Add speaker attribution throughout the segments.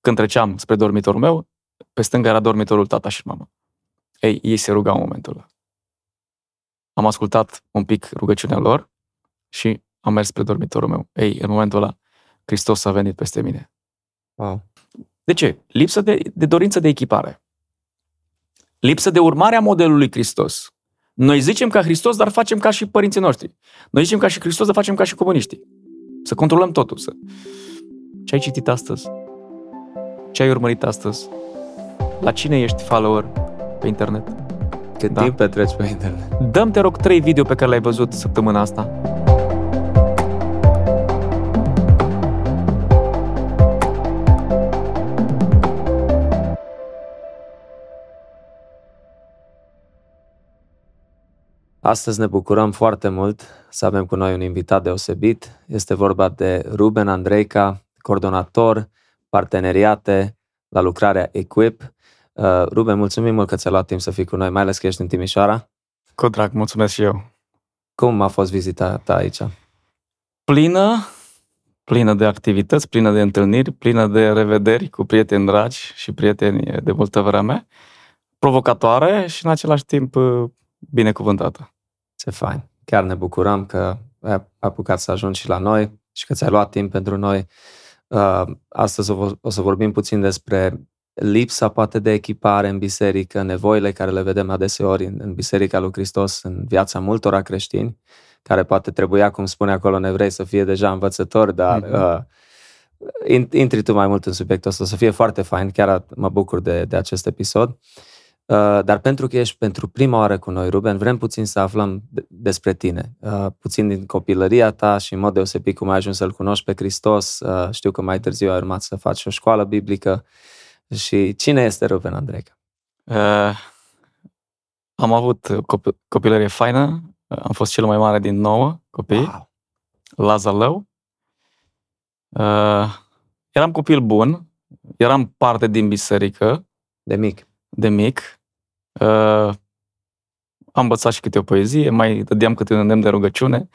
Speaker 1: când treceam spre dormitorul meu, pe stânga era dormitorul tata și mama. Ei, ei se rugau în momentul ăla. Am ascultat un pic rugăciunea lor și am mers spre dormitorul meu. Ei, în momentul ăla, Hristos a venit peste mine.
Speaker 2: Wow.
Speaker 1: De ce? Lipsă de, de dorință de echipare. Lipsă de urmarea modelului Hristos. Noi zicem ca Hristos, dar facem ca și părinții noștri. Noi zicem ca și Hristos, dar facem ca și comuniștii. Să controlăm totul. Să... Ce ai citit astăzi? Ce ai urmărit astăzi? La cine ești follower pe internet?
Speaker 2: Cât da? timp petreci pe internet?
Speaker 1: Dăm, te rog, trei video pe care le-ai văzut săptămâna asta.
Speaker 2: Astăzi ne bucurăm foarte mult să avem cu noi un invitat deosebit. Este vorba de Ruben Andreica, coordonator parteneriate la lucrarea Equip. Uh, Ruben, mulțumim mult că ți-ai luat timp să fii cu noi, mai ales că ești în Timișoara.
Speaker 1: Cu drag, mulțumesc și eu.
Speaker 2: Cum a fost vizita ta aici?
Speaker 1: Plină, plină de activități, plină de întâlniri, plină de revederi cu prieteni dragi și prieteni de multă vreme, provocatoare și în același timp binecuvântată.
Speaker 2: Ce fain! Chiar ne bucurăm că ai apucat să ajungi și la noi și că ți-ai luat timp pentru noi. Uh, astăzi o să vorbim puțin despre lipsa poate de echipare în biserică, nevoile care le vedem adeseori în, în Biserica lui Hristos, în viața multora creștini, care poate trebuia, cum spune acolo în evrei, să fie deja învățători, dar mm-hmm. uh, intri tu mai mult în subiectul ăsta, o să fie foarte fain, chiar mă bucur de, de acest episod. Uh, dar pentru că ești pentru prima oară cu noi, Ruben, vrem puțin să aflăm despre tine. Uh, puțin din copilăria ta și în mod deosebit cum ai ajuns să-L cunoști pe Hristos. Uh, știu că mai târziu ai urmat să faci o școală biblică. Și cine este Ruben Andreca? Uh,
Speaker 1: am avut cop- copilărie faină. Am fost cel mai mare din nouă copii. Wow. La Zalău. Uh, eram copil bun. Eram parte din biserică.
Speaker 2: De mic.
Speaker 1: De mic Uh, am învățat și câte o poezie, mai dădeam câte un îndemn de rugăciune,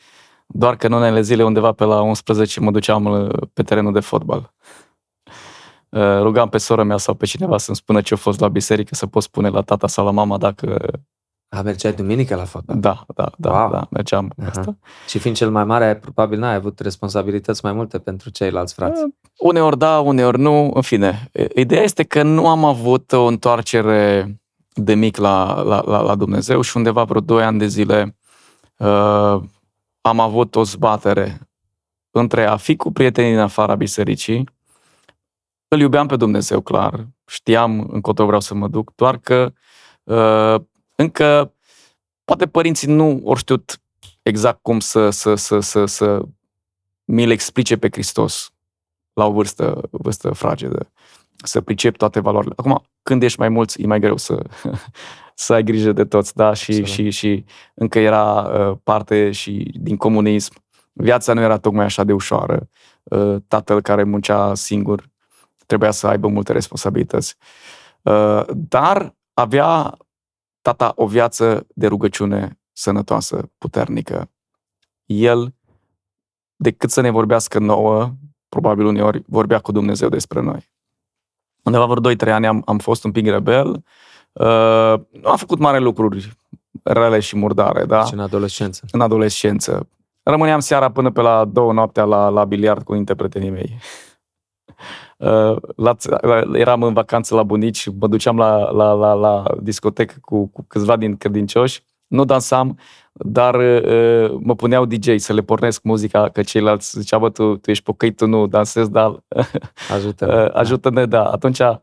Speaker 1: doar că în unele zile undeva pe la 11 mă duceam uh, pe terenul de fotbal. Uh, rugam pe sora mea sau pe cineva să-mi spună ce a fost la biserică, să pot spune la tata sau la mama dacă...
Speaker 2: A, mergeai duminică la fotbal?
Speaker 1: Da, da, da, wow. da, mergeam uh-huh. asta.
Speaker 2: Și fiind cel mai mare, probabil n-ai avut responsabilități mai multe pentru ceilalți frați. Uh,
Speaker 1: uneori da, uneori nu, în fine. Ideea este că nu am avut o întoarcere de mic la, la, la, la Dumnezeu și undeva vreo 2 ani de zile uh, am avut o zbatere între a fi cu prietenii din afara bisericii, îl iubeam pe Dumnezeu, clar, știam încotro vreau să mă duc, doar că uh, încă poate părinții nu au știut exact cum să, să, să, să, să mi-l explice pe Hristos la o vârstă, vârstă fragedă să pricep toate valorile. Acum, când ești mai mulți, e mai greu să, să ai grijă de toți, da? Și, și, și încă era uh, parte și din comunism. Viața nu era tocmai așa de ușoară. Uh, tatăl care muncea singur trebuia să aibă multe responsabilități. Uh, dar avea tata o viață de rugăciune sănătoasă, puternică. El, decât să ne vorbească nouă, probabil uneori vorbea cu Dumnezeu despre noi undeva vreo 2-3 ani am, am fost un pic rebel. Uh, nu am făcut mare lucruri rele și murdare, da?
Speaker 2: Și în adolescență.
Speaker 1: În adolescență. Rămâneam seara până pe la două noaptea la, la biliard cu prietenii mei. Uh, la, eram în vacanță la bunici, mă duceam la, la, la, la discotecă cu, cu câțiva din credincioși, nu dansam, dar uh, mă puneau DJ să le pornesc muzica, că ceilalți ziceau, bă, tu, tu ești pocăit, tu nu dansezi, dar
Speaker 2: ajută-ne. uh,
Speaker 1: ajută-ne, da. Atunci uh,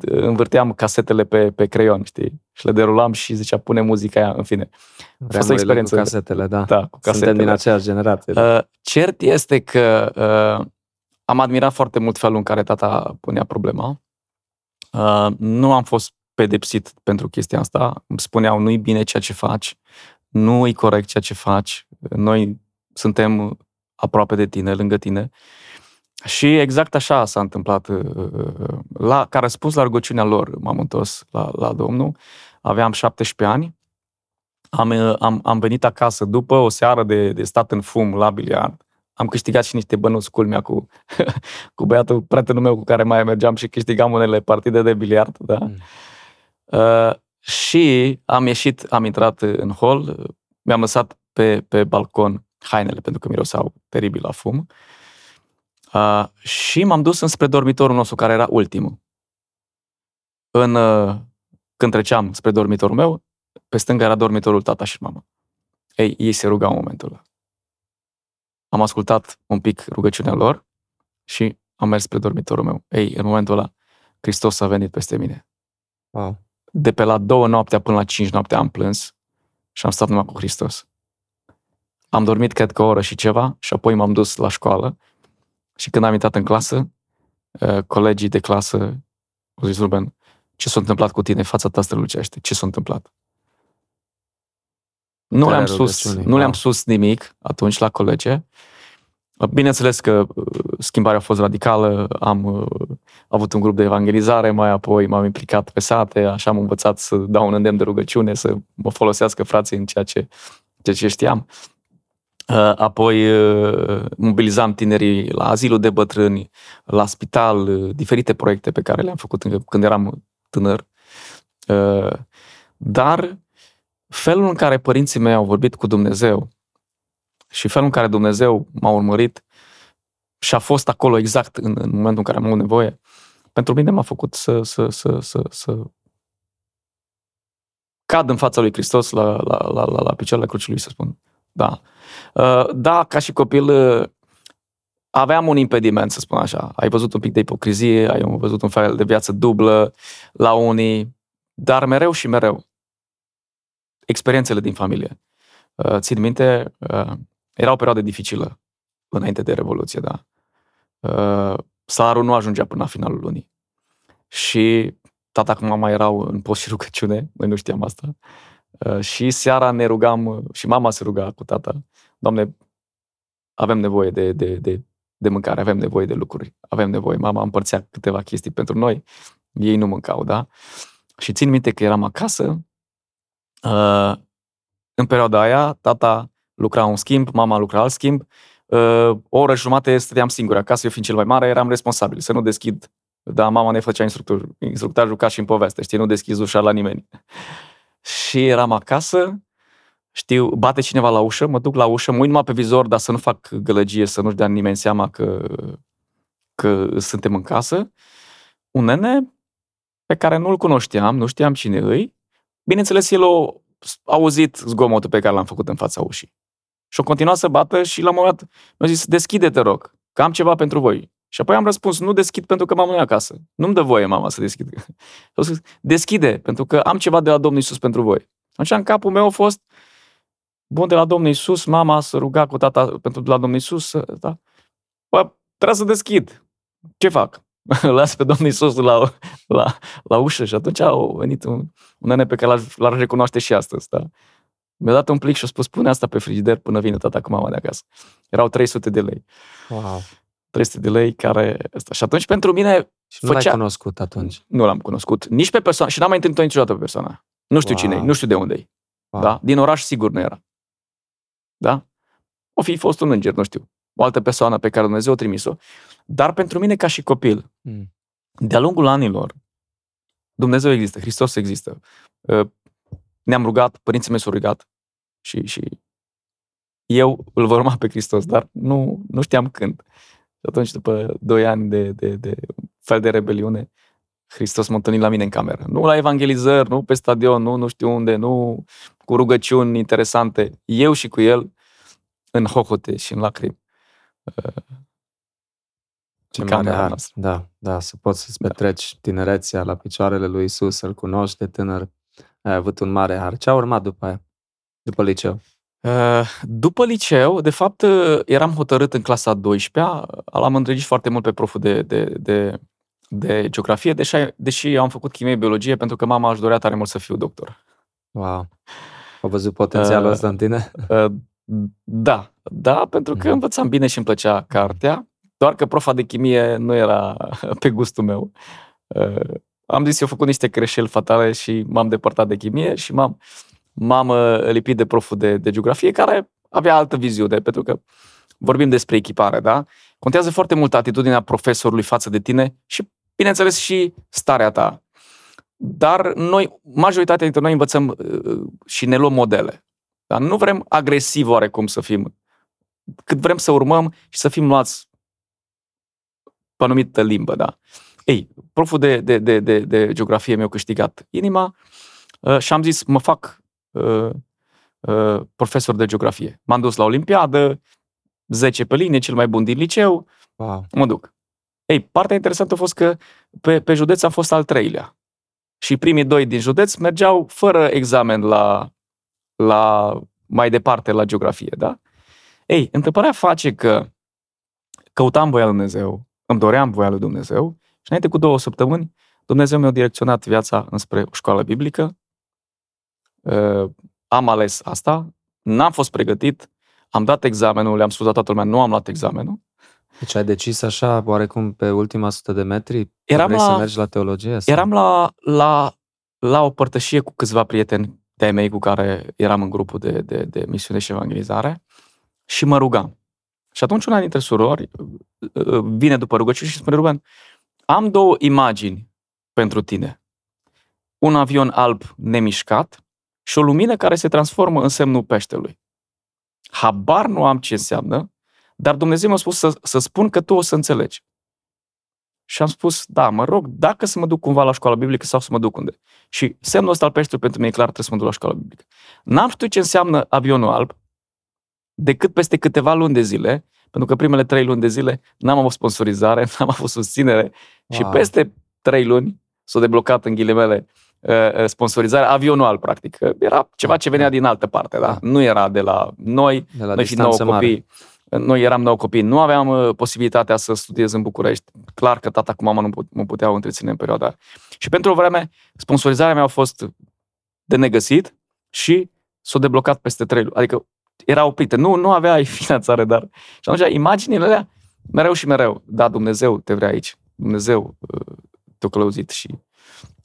Speaker 1: învârteam casetele pe, pe creion, știi? Și le derulam și zicea, pune muzica aia, în fine.
Speaker 2: A fost o experiență. Cu casetele, da. da cu casetele. Suntem din aceeași generație. Da.
Speaker 1: Uh, cert este că uh, am admirat foarte mult felul în care tata punea problema. Uh, nu am fost pedepsit pentru chestia asta. Îmi spuneau, nu-i bine ceea ce faci, nu e corect ceea ce faci, noi suntem aproape de tine, lângă tine. Și exact așa s-a întâmplat. Uh, uh, la, ca răspuns la rugăciunea lor, m-am întors la, la Domnul. Aveam 17 ani. Am, uh, am, am venit acasă după o seară de, de stat în fum la biliard. am câștigat și niște bănuți culmea cu, cu băiatul, prietenul meu cu care mai mergeam și câștigam unele partide de biliard, da? Mm. Uh, și am ieșit, am intrat în hol, mi-am lăsat pe, pe balcon hainele pentru că miroseau teribil la fum uh, și m-am dus înspre dormitorul nostru care era ultimul. În, uh, când treceam spre dormitorul meu, pe stânga era dormitorul tata și mama. Ei, ei se rugau în momentul ăla. Am ascultat un pic rugăciunea lor și am mers spre dormitorul meu. Ei, în momentul ăla, Hristos a venit peste mine.
Speaker 2: Wow.
Speaker 1: De pe la două noaptea până la cinci noaptea am plâns și am stat numai cu Hristos. Am dormit, cred că o oră și ceva, și apoi m-am dus la școală și când am intrat în clasă, uh, colegii de clasă au zis, Ruben, ce s-a întâmplat cu tine? Fața ta strălucește. Ce s-a întâmplat? Nu le-am, spus, nu le-am spus nimic atunci la colege. Bineînțeles că uh, schimbarea a fost radicală, am uh, avut un grup de evangelizare, mai apoi m-am implicat pe sate, așa am învățat să dau un îndemn de rugăciune, să mă folosească frații în ceea ce, ceea ce știam. Uh, apoi mobilizam tinerii la azilul de bătrâni, la spital, diferite proiecte pe care le-am făcut când eram tânăr. Dar felul în care părinții mei au vorbit cu Dumnezeu și felul în care Dumnezeu m-a urmărit și a fost acolo exact în, în momentul în care am avut nevoie, pentru mine m-a făcut să, să, să, să, să cad în fața lui Hristos la, la, la, la, la picioarele cruciului, să spun. Da. Uh, da, ca și copil uh, aveam un impediment, să spun așa. Ai văzut un pic de ipocrizie, ai văzut un fel de viață dublă la unii, dar mereu și mereu experiențele din familie. Uh, țin minte, uh, era o perioadă dificilă înainte de Revoluție, da. Uh, salarul nu ajungea până la finalul lunii. Și tata cu mama erau în post și rugăciune, noi nu știam asta. Și seara ne rugam, și mama se ruga cu tata, Doamne, avem nevoie de, de, de, de mâncare, avem nevoie de lucruri, avem nevoie. Mama împărțea câteva chestii pentru noi, ei nu mâncau, da? Și țin minte că eram acasă Uh, în perioada aia, tata lucra un schimb, mama lucra alt schimb. Uh, o oră și jumate stăteam singur acasă, eu fiind cel mai mare, eram responsabil să nu deschid. Da, mama ne făcea instructor, instructajul ca și în poveste, știi, nu deschizi ușa la nimeni. Și eram acasă, știu, bate cineva la ușă, mă duc la ușă, mă uit numai pe vizor, dar să nu fac gălăgie, să nu-și dea nimeni seama că, că suntem în casă. Un nene pe care nu-l cunoșteam, nu știam cine îi, Bineînțeles, el a auzit zgomotul pe care l-am făcut în fața ușii. Și a continuat să bată și la un moment dat mi-a zis, deschide, te rog, că am ceva pentru voi. Și apoi am răspuns, nu deschid pentru că mama nu e acasă. Nu-mi dă voie mama să deschid. Și zis, deschide, pentru că am ceva de la Domnul Isus pentru voi. Atunci în capul meu a fost, bun, de la Domnul Isus, mama să ruga cu tata pentru de la Domnul Isus. Da? Bă, trebuie să deschid. Ce fac? las pe Domnul Isus la, la, la ușă și atunci a venit un, un nene pe care l-ar, recunoaște și astăzi. Da? Mi-a dat un plic și a spus, pune asta pe frigider până vine tata cu mama de acasă. Erau 300 de lei.
Speaker 2: Wow.
Speaker 1: 300 de lei care... Asta. Și atunci pentru mine
Speaker 2: Și nu făcea... l-ai cunoscut atunci?
Speaker 1: Nu l-am cunoscut. Nici pe persoană. Și n-am mai întâlnit-o niciodată pe persoană. Nu știu wow. cine nu știu de unde e. Wow. Da? Din oraș sigur nu era. Da? O fi fost un înger, nu știu o altă persoană pe care Dumnezeu a trimis-o. Dar pentru mine ca și copil, mm. de-a lungul anilor, Dumnezeu există, Hristos există. Uh, ne-am rugat, părinții mei s-au rugat și, și eu îl vor urma pe Hristos, dar nu, nu știam când. Și atunci, după doi ani de, de, de fel de rebeliune, Hristos m-a întâlnit la mine în cameră. Nu la evangelizări, nu pe stadion, nu nu știu unde, nu cu rugăciuni interesante. Eu și cu el în hohote și în lacrimi.
Speaker 2: Ce mare har. Da, da, să poți să-ți da. petreci da. tinerețea la picioarele lui Isus, să-L cunoști de tânăr. Ai avut un mare har. Ce a urmat după aia? După liceu?
Speaker 1: După liceu, de fapt, eram hotărât în clasa 12-a, l-am îndrăgit foarte mult pe proful de, de, de, de geografie, deși, deși am făcut chimie biologie pentru că mama își dorea tare mult să fiu doctor.
Speaker 2: Wow! A văzut potențialul uh, ăsta în tine?
Speaker 1: Uh, da, da, pentru că mm. învățam bine și îmi plăcea cartea, doar că profa de chimie nu era pe gustul meu. Uh, am zis, eu făcut niște greșeli fatale și m-am depărtat de chimie și m-am, m-am uh, lipit de proful de, de geografie, care avea altă viziune, pentru că vorbim despre echipare, da? Contează foarte mult atitudinea profesorului față de tine și, bineînțeles, și starea ta. Dar noi, majoritatea dintre noi învățăm uh, și ne luăm modele. Dar nu vrem agresiv oarecum să fim, cât vrem să urmăm și să fim luați pe anumită limbă, da? Ei, proful de, de, de, de, de geografie mi-a câștigat inima uh, și am zis, mă fac uh, uh, profesor de geografie. M-am dus la Olimpiadă, 10 pe linie, cel mai bun din liceu,
Speaker 2: Wow.
Speaker 1: mă duc. Ei, partea interesantă a fost că pe, pe județ am fost al treilea. Și primii doi din județ mergeau fără examen la, la mai departe la geografie, da? Ei, întâmplarea face că căutam voia lui Dumnezeu, îmi doream voia lui Dumnezeu și înainte cu două săptămâni, Dumnezeu mi-a direcționat viața înspre o școală biblică. Uh, am ales asta, n-am fost pregătit, am dat examenul, le-am spus la toată lumea, nu am luat examenul.
Speaker 2: Deci ai decis așa, oarecum, pe ultima sută de metri?
Speaker 1: Eram
Speaker 2: Vrei
Speaker 1: la-
Speaker 2: să mergi la teologie? Sau?
Speaker 1: Eram la, la, la o părtășie cu câțiva prieteni de mei cu care eram în grupul de, de, de misiune și evangelizare și mă rugam. Și atunci una dintre surori uh, vine după rugăciune și spune, Ruben, am două imagini pentru tine. Un avion alb nemișcat și o lumină care se transformă în semnul peștelui. Habar nu am ce înseamnă, dar Dumnezeu mi-a spus să, să spun că tu o să înțelegi. Și am spus, da, mă rog, dacă să mă duc cumva la școala biblică sau să mă duc unde. Și semnul ăsta al peștelui pentru mine e clar, trebuie să mă duc la școala biblică. N-am știut ce înseamnă avionul alb, decât peste câteva luni de zile, pentru că primele trei luni de zile n-am avut sponsorizare, n-am avut susținere și
Speaker 2: Wow.
Speaker 1: peste trei luni s-a deblocat în ghilimele uh, uh, sponsorizarea avionul alb, practic. Era ceva ce venea din altă parte, da?
Speaker 2: Da.
Speaker 1: Nu era de la noi,
Speaker 2: De la
Speaker 1: noi fiind nouă
Speaker 2: distanță mare.
Speaker 1: copii, noi eram nouă copii, nu aveam uh, posibilitatea să studiez în București. Clar că tata cu mama nu put- mă puteau întreține în perioada aia. Și pentru o vreme, sponsorizarea mea a fost de negăsit și s-a deblocat peste trei luni. Adică era oprită. Nu, nu avea finanțare, dar... Și atunci imaginile alea, mereu și mereu, da, Dumnezeu te vrea aici. Dumnezeu uh, te-a călăuzit și,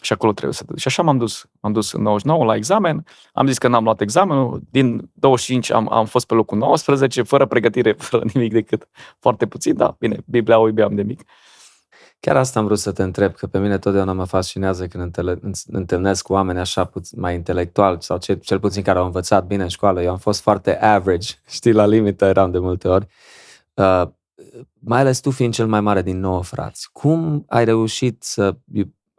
Speaker 1: și acolo trebuie să te duci. Și așa m-am dus. M-am dus în 99 la examen, am zis că n-am luat examenul, din 25 am, am fost pe locul 19, fără pregătire, fără nimic decât foarte puțin, da, bine, Biblia o iubeam de mic.
Speaker 2: Chiar asta am vrut să te întreb, că pe mine totdeauna mă fascinează când întâle- întâlnesc cu oameni așa puț- mai intelectuali sau cel, cel puțin care au învățat bine în școală. Eu am fost foarte average, știi, la limită eram de multe ori. Uh, mai ales tu fiind cel mai mare din nouă frați. Cum ai reușit să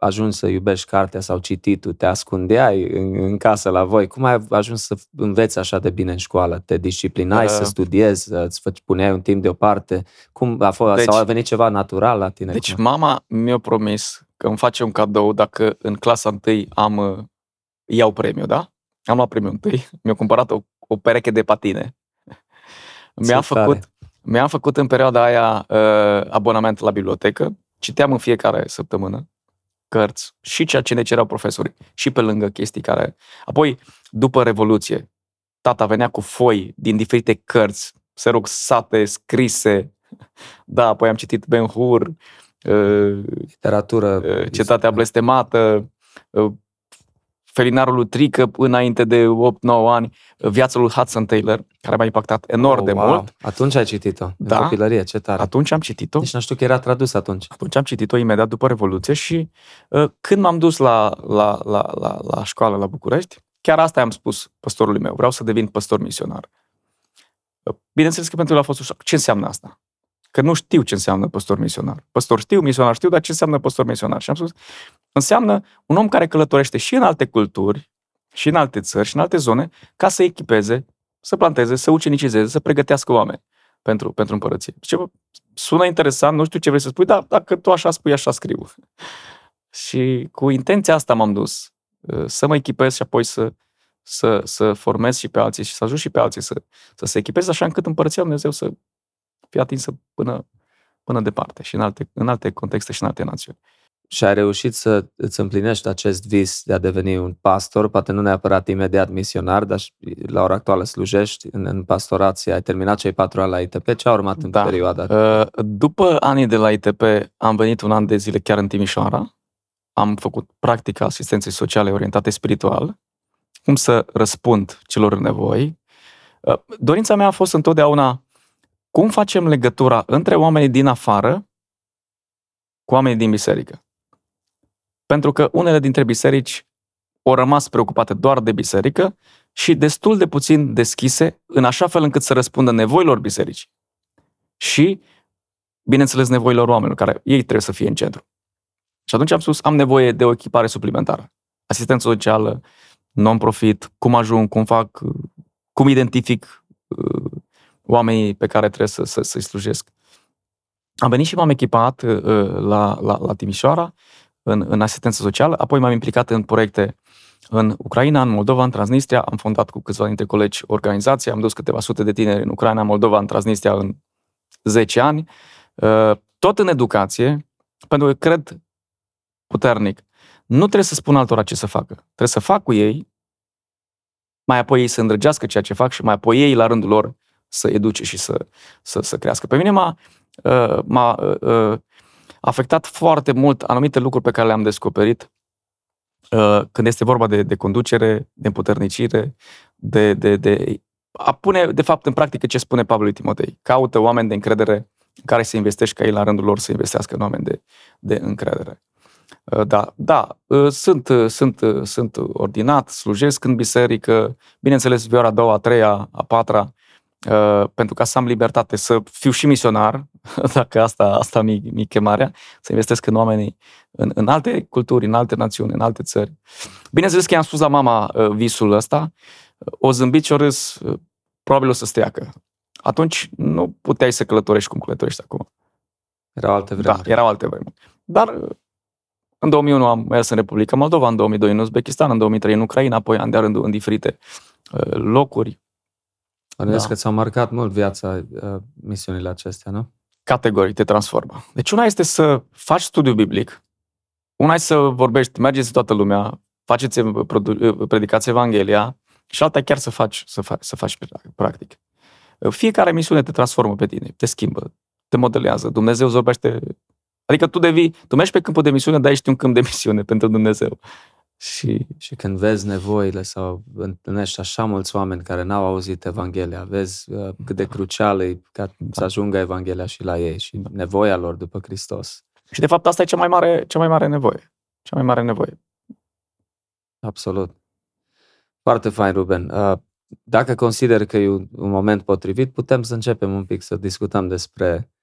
Speaker 2: iu- ajungi să iubești cartea sau cititul? Te ascundeai în, în casă la voi? Cum ai ajuns să înveți așa de bine în școală? Te disciplinai
Speaker 1: Uh.
Speaker 2: să studiezi? Îți fă- puneai un timp deoparte? Cum a fost?
Speaker 1: Deci-
Speaker 2: sau a venit ceva natural la tine?
Speaker 1: Deci
Speaker 2: Cum?
Speaker 1: mama mi-a promis că îmi face un cadou dacă în clasa întâi am uh, iau premiu, da? Am luat premiul întâi, mi-a cumpărat o, o pereche de patine. Mi-am
Speaker 2: Ce tare.
Speaker 1: făcut, mi-am făcut în perioada aia uh, abonament la bibliotecă, citeam în fiecare săptămână cărți și ceea ce ne cereau profesorii și pe lângă chestii care... Apoi, după Revoluție, tata venea cu foi din diferite cărți, se rog, sate, scrise. Da, apoi am citit Ben Hur, uh,
Speaker 2: Literatură.
Speaker 1: uh, Cetatea blestemată, uh, Felinarul lui Trică înainte de 8-9 ani, uh, Viața lui Hudson Taylor, care m-a impactat enorm
Speaker 2: Oh,
Speaker 1: de
Speaker 2: wow.
Speaker 1: mult.
Speaker 2: Atunci ai citit-o,
Speaker 1: Da.
Speaker 2: în copilărie, ce tare.
Speaker 1: Atunci am citit-o.
Speaker 2: Deci nu știu că era tradus atunci.
Speaker 1: Atunci am citit-o imediat după Revoluție și uh, când m-am dus la, la, la, la, la școală la București, chiar asta am spus păstorului meu, vreau să devin păstor misionar. Uh, Bineînțeles că pentru el a fost ușor. Ce înseamnă asta? Că nu știu ce înseamnă păstor misionar. Păstor știu, misionar știu, dar ce înseamnă păstor misionar? Și am spus, înseamnă un om care călătorește și în alte culturi, și în alte țări, și în alte zone, ca să echipeze, să planteze, să ucenicizeze, să pregătească oameni pentru, pentru împărăție. Ce sună interesant, nu știu ce vrei să spui, dar dacă tu așa spui, așa scriu. și cu intenția asta m-am dus, uh, să mă echipez și apoi să, să, să formez și pe alții și să ajut și pe alții să, să se echipeze așa încât împărăția lui Dumnezeu să fie atinsă până, până departe și în alte, în alte contexte și în alte națiuni.
Speaker 2: Și ai reușit să îți împlinești acest vis de a deveni un pastor, poate nu neapărat imediat misionar, dar și la ora actuală slujești în, în pastorație, ai terminat cei patru ani la ITP, ce a urmat în
Speaker 1: Da.
Speaker 2: perioada?
Speaker 1: Uh, După anii de la ITP am venit un an de zile chiar în Timișoara. Am făcut practica asistenței sociale orientate spiritual. Cum să răspund celor în nevoi. Uh, Dorința mea a fost întotdeauna cum facem legătura între oamenii din afară cu oamenii din biserică. Pentru că unele dintre biserici au rămas preocupate doar de biserică și destul de puțin deschise, în așa fel încât să răspundă nevoilor bisericii. Și, bineînțeles, nevoilor oamenilor, care ei trebuie să fie în centru. Și atunci am spus, am nevoie de o echipare suplimentară. Asistență socială, non-profit, cum ajung, cum fac, cum identific uh, oamenii pe care trebuie să, să, să-i slujesc. Am venit și m-am echipat uh, la, la, la Timișoara în, în asistență socială, apoi m-am implicat în proiecte în Ucraina, în Moldova, în Transnistria, am fondat cu câțiva dintre colegi organizații, am dus câteva sute de tineri în Ucraina, în Moldova, în Transnistria în 10 ani, uh, tot în educație, pentru că cred puternic, nu trebuie să spun altora ce să facă, trebuie să fac cu ei, mai apoi ei să îndrăgească ceea ce fac și mai apoi ei, la rândul lor, să educe și să, să, să crească. Pe mine m-a, uh, m-a uh, afectat foarte mult anumite lucruri pe care le-am descoperit uh, când este vorba de, de conducere, de împuternicire, de, de, de a pune, de fapt, în practică ce spune Pablo Timotei. Caută oameni de încredere în care să investești ca ei la rândul lor să investească în oameni de, de încredere. Da, da, sunt, sunt, sunt ordinat, slujesc în biserică, bineînțeles, vioara a doua, a treia, a patra, Uh, pentru ca să am libertate să fiu și misionar, dacă asta, asta mi, mi chemarea, să investesc în oamenii, în, în alte culturi, în alte națiuni, în alte țări. Bineînțeles că i-am spus la mama uh, visul ăsta, o zâmbit și o râs, uh, probabil o să steacă. Atunci nu puteai să călătorești cum călătorești acum.
Speaker 2: Erau alte vremuri.
Speaker 1: Da, erau alte vremuri. Dar în 2001 am mers în Republica Moldova, în 2002 în Uzbekistan, în 2003 în Ucraina, apoi an de rândul în diferite locuri.
Speaker 2: Bănuiesc da. că ți-au marcat mult viața uh, misiunile acestea, nu?
Speaker 1: Categoric te transformă. Deci una este să faci studiu biblic, una este să vorbești, mergeți toată lumea, faceți, uh, uh, predicați Evanghelia și alta chiar să faci, să faci, să faci practic. Fiecare misiune te transformă pe tine, te schimbă, te modelează. Dumnezeu vorbește Adică tu devii, tu mergi pe câmpul de misiune, dar ești un câmp de misiune pentru Dumnezeu.
Speaker 2: Și, și când vezi nevoile sau întâlnești așa mulți oameni care n-au auzit Evanghelia, vezi uh, cât de crucial e ca da. să ajungă Evanghelia și la ei și da. nevoia lor după Hristos.
Speaker 1: Și de fapt asta e cea mai mare, cea mai mare nevoie. Cea mai mare nevoie.
Speaker 2: Absolut. Foarte fain, Ruben. Uh, dacă consider că e un moment potrivit, putem să începem un pic să discutăm despre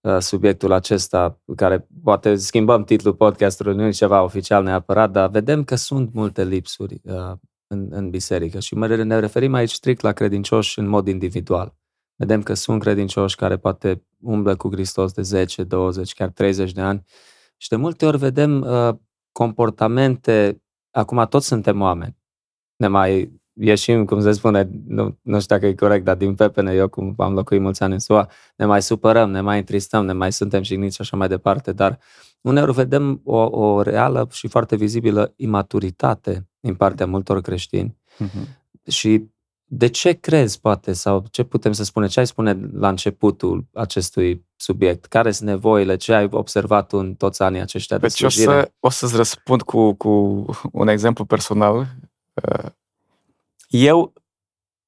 Speaker 2: Uh, subiectul acesta, care poate schimbăm titlul podcastului, nu e ceva oficial neapărat, dar vedem că sunt multe lipsuri uh, în, în biserică. Și ne referim aici strict la credincioși în mod individual. Vedem că sunt credincioși care poate umblă cu Hristos de 10, 20, chiar 30 de ani. Și de multe ori vedem uh, comportamente, acum toți suntem oameni, ne mai ieșim, cum se spune, nu, nu știu dacă e corect, dar din pepene, eu cum am locuit mulți ani în SUA, ne mai supărăm, ne mai întristăm, ne mai suntem jigniți și așa mai departe, dar uneori vedem o, o reală și foarte vizibilă imaturitate din partea multor creștini. Uh-huh. Și de ce crezi, poate, sau ce putem să spunem, ce ai spune la începutul acestui subiect? Care sunt nevoile? Ce ai observat în toți anii aceștia
Speaker 1: deci de o, să, o să-ți răspund cu, cu un exemplu personal. Uh, eu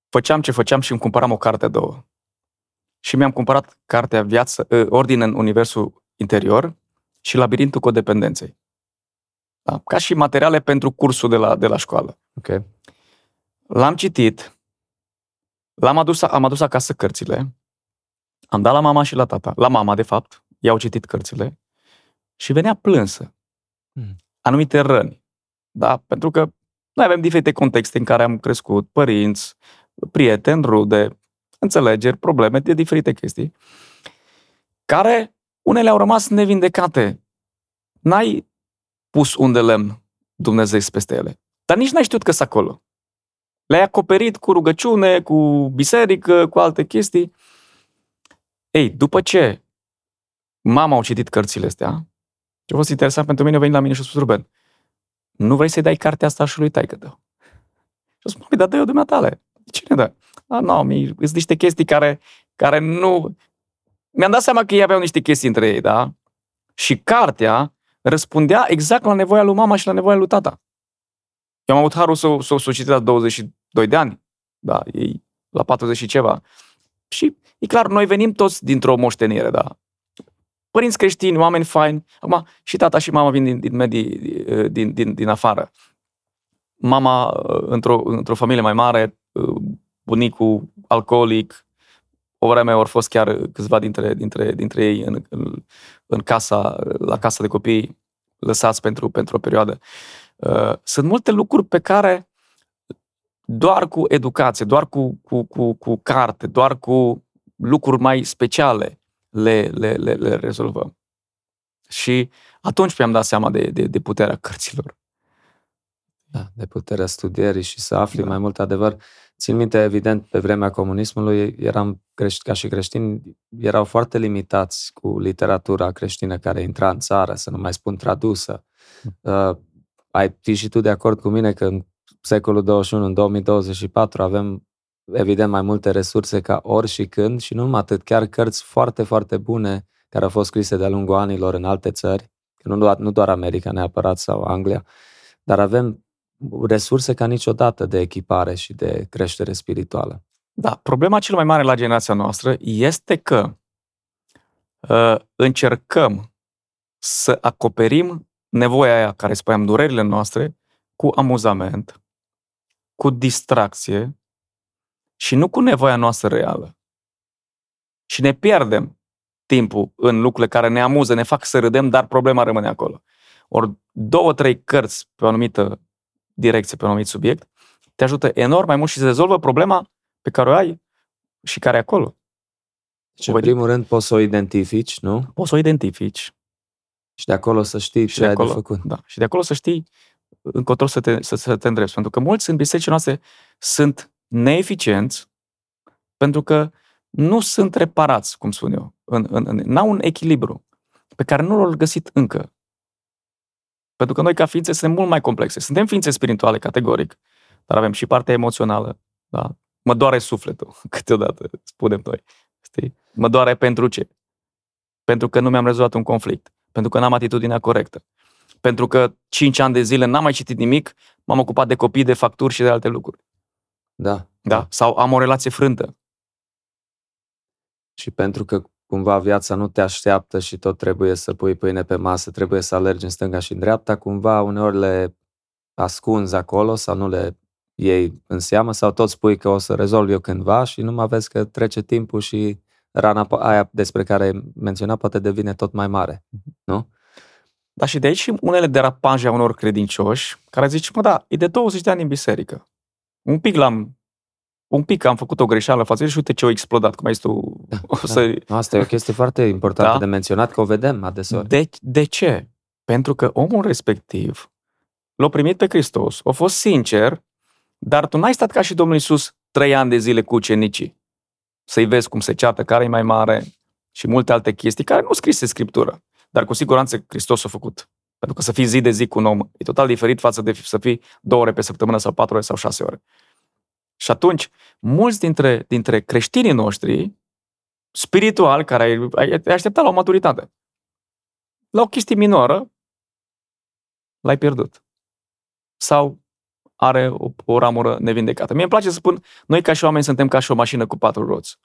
Speaker 1: făceam ce făceam și îmi cumpăram o carte două. Și mi-am cumpărat cartea Viață, ă, Ordine în Universul Interior și Labirintul Codependenței. Da? Ca și materiale pentru cursul de la, de la școală.
Speaker 2: Okay.
Speaker 1: L-am citit, l-am adus, am adus acasă cărțile, am dat la mama și la tata, la mama de fapt, i-au citit cărțile și venea plânsă. Hmm. Anumite răni. Da? Pentru că noi avem diferite contexte în care am crescut, părinți, prieteni, rude, înțelegeri, probleme de diferite chestii, care unele au rămas nevindecate. N-ai pus un de lemn Dumnezeu peste ele, dar nici n-ai știut că sunt acolo. Le-ai acoperit cu rugăciune, cu biserică, cu alte chestii. Ei, după ce mama au citit cărțile astea, ce a fost interesant pentru mine, a venit la mine și a spus, Ruben, nu vrei să-i dai cartea asta și lui taică tău. Și o spun, dar dă-i-o dumneatale. Cine dă? A, nu, mi sunt niște chestii care, care nu... Mi-am dat seama că ei aveau niște chestii între ei, da? Și cartea răspundea exact la nevoia lui mama și la nevoia lui tata. Eu am avut harul să, să, să o citesc la 22 de ani, da, ei la 40 și ceva. Și e clar, noi venim toți dintr-o moștenire, da? Părinți creștini, oameni faini. Acum, și tata și mama vin din, din medii, din, din, din afară. Mama, într-o, într-o familie mai mare, bunicul alcoolic, o vreme au fost chiar câțiva dintre, dintre, dintre ei în, în, în casa, la casa de copii, lăsați pentru, pentru o perioadă. Uh, sunt multe lucruri pe care doar cu educație, doar cu, cu, cu, cu carte, doar cu lucruri mai speciale le, le, le, le rezolvăm. Și atunci mi-am dat seama de, de, de puterea cărților.
Speaker 2: Da, de puterea studierii și să afli da. mai mult adevăr. Țin minte, evident, pe vremea comunismului eram crești, ca și creștini, erau foarte limitați cu literatura creștină care intra în țară, să nu mai spun tradusă. Mm. Uh, ai fi și tu de acord cu mine că în secolul 21, în 2024, avem evident mai multe resurse ca ori și când și nu numai atât, chiar cărți foarte, foarte bune care au fost scrise de-a lungul anilor în alte țări, nu doar, nu doar America neapărat sau Anglia, dar avem resurse ca niciodată de echipare și de creștere spirituală.
Speaker 1: Da, problema cel mai mare la generația noastră este că uh, încercăm să acoperim nevoia aia care spuneam, durerile noastre, cu amuzament, cu distracție și nu cu nevoia noastră reală. Și ne pierdem timpul în lucrurile care ne amuză, ne fac să râdem, dar problema rămâne acolo. Ori două, trei cărți pe o anumită direcție, pe un anumit subiect, te ajută enorm mai mult și se rezolvă problema pe care o ai și care e acolo.
Speaker 2: Deci, în primul rând, poți să o identifici, nu?
Speaker 1: Poți să o identifici.
Speaker 2: Și de acolo să știi și ce ai acolo, de făcut.
Speaker 1: Da. Și de acolo să știi încotro să te, să, să te îndrepți. Pentru că mulți în bisericile noastre sunt neeficienți pentru că nu sunt reparați, cum spun eu. În, în, în, n-au un echilibru pe care nu l-au găsit încă. Pentru că noi, ca ființe, suntem mult mai complexe. Suntem ființe spirituale, categoric, dar avem și partea emoțională. Da? Mă doare sufletul, câteodată, spunem noi. Știi? Mă doare pentru ce? Pentru că nu mi-am rezolvat un conflict. Pentru că n-am atitudinea corectă. Pentru că 5 ani de zile n-am mai citit nimic, m-am ocupat de copii, de facturi și de alte lucruri.
Speaker 2: Da.
Speaker 1: Da? Sau am o relație frântă.
Speaker 2: Și pentru că cumva viața nu te așteaptă și tot trebuie să pui pâine pe masă, trebuie să alergi în stânga și în dreapta, cumva uneori le ascunzi acolo sau nu le iei în seamă sau tot spui că o să rezolv eu cândva și nu mai vezi că trece timpul și rana aia despre care ai menționat poate devine tot mai mare, mhm. nu?
Speaker 1: Da, și de aici și unele derapaje a unor credincioși care zic, mă, da, e de 20 de ani în biserică. Un pic l-am un pic am făcut o greșeală față și uite ce a explodat, cum ai zis tu. Da, o
Speaker 2: da. să... Asta e o chestie foarte importantă da? de menționat, că o vedem adeseori.
Speaker 1: De, de ce? Pentru că omul respectiv l-a primit pe Hristos, a fost sincer, dar tu n-ai stat ca și Domnul Iisus trei ani de zile cu ucenicii. Să-i vezi cum se ceată, care e mai mare și multe alte chestii care nu scrise Scriptură. Dar cu siguranță Hristos a făcut. Pentru că să fii zi de zi cu un om e total diferit față de să fii două ore pe săptămână sau patru ore sau șase ore. Și atunci, mulți dintre, dintre creștinii noștri, spirituali, care ai, ai așteptat la o maturitate, la o chestie minoră, l-ai pierdut. Sau are o, o ramură nevindecată. Mie îmi place să spun, noi ca și oameni suntem ca și o mașină cu patru roți.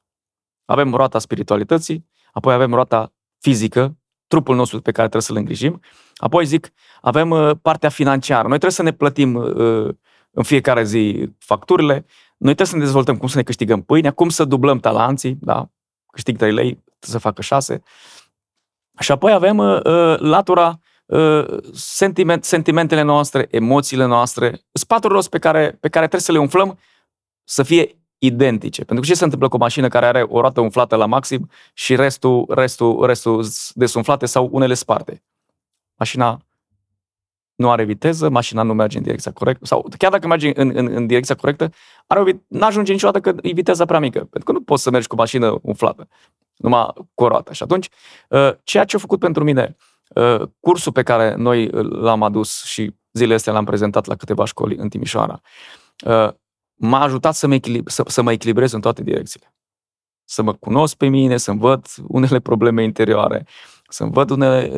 Speaker 1: Avem roata spiritualității, apoi avem roata fizică, trupul nostru pe care trebuie să-l îngrijim, apoi zic, avem uh, partea financiară. Noi trebuie să ne plătim uh, în fiecare zi facturile, noi trebuie să ne dezvoltăm cum să ne câștigăm pâinea, cum să dublăm talanții, da? câștig 3 lei, să facă 6. Și apoi avem uh, uh, latura uh, sentiment, sentimentele noastre, emoțiile noastre, spatul rost pe care, pe care trebuie să le umflăm să fie identice. Pentru că ce se întâmplă cu o mașină care are o roată umflată la maxim și restul, restul, restul desumflate sau unele sparte? Mașina nu are viteză, mașina nu merge în direcția corectă, sau chiar dacă merge în, în, în direcția corectă, are o, nu ajunge niciodată că e viteza prea mică, pentru că nu poți să mergi cu mașină umflată, numai cu o roată. Și atunci, uh, ceea ce a făcut pentru mine, uh, cursul pe care noi l-am adus și zilele astea l-am prezentat la câteva școli în Timișoara, uh, m-a ajutat să mă, echilib- să, să mă echilibrez în toate direcțiile. Să mă cunosc pe mine, să-mi văd unele probleme interioare, să-mi văd unele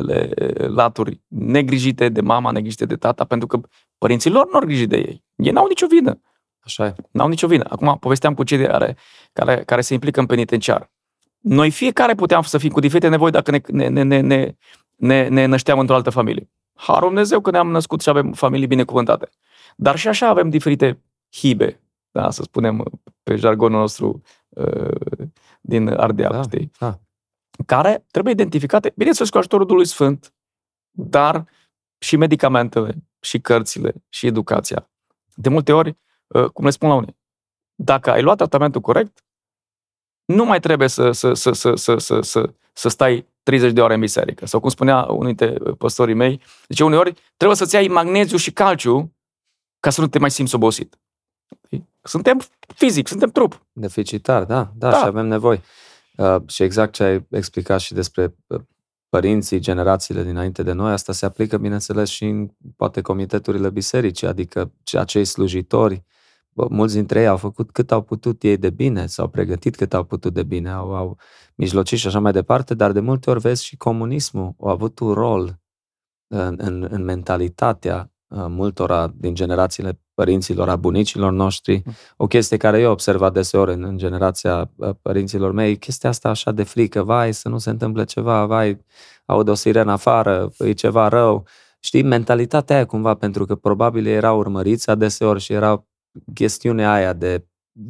Speaker 1: laturi negrijite de mama, negrijite de tata, pentru că părinții lor nu au grijit de ei. Ei n-au nicio vină.
Speaker 2: Așa e.
Speaker 1: N-au nicio vină. Acum povesteam cu cei care, care, care se implică în penitenciar. Noi fiecare puteam să fim cu diferite nevoi dacă ne, ne, ne, ne, ne, ne, ne nășteam într-o altă familie. Harul Dumnezeu că ne-am născut și avem familii binecuvântate. Dar și așa avem diferite hibe, da, să spunem pe jargonul nostru uh, din Ardeal,
Speaker 2: Da,
Speaker 1: știi?
Speaker 2: da.
Speaker 1: Care trebuie identificate, bineînțeles, cu ajutorul Duhului Sfânt, dar și medicamentele, și cărțile, și educația. De multe ori, uh, cum le spun la unii, dacă ai luat tratamentul corect, nu mai trebuie să, să, să, să, să, să, să, să stai 30 de ore în biserică. Sau cum spunea unul dintre păstorii mei, zice uneori trebuie să-ți iai magneziu și calciu ca să nu te mai simți obosit. Suntem fizic, suntem trup.
Speaker 2: Deficitar, da, da,
Speaker 1: Da.
Speaker 2: și avem nevoi. Uh, și exact ce ai explicat și despre uh, părinții, generațiile dinainte de noi, asta se aplică, bineînțeles, și în poate comiteturile bisericii, adică ce- acei slujitori, bă, mulți dintre ei au făcut cât au putut ei de bine, s-au pregătit cât au putut de bine, au, au mijlocit și așa mai departe, dar de multe ori vezi și comunismul a avut un rol în, în, în mentalitatea uh, multora din generațiile părinților, a bunicilor noștri. O chestie care eu observ deseori în, în generația uh, părinților mei, chestia asta așa de frică, vai să nu se întâmple ceva, vai, aud o sirenă afară, e ceva rău. Știi, mentalitatea aia cumva, pentru că probabil ei erau urmăriți adeseori și era chestiunea aia de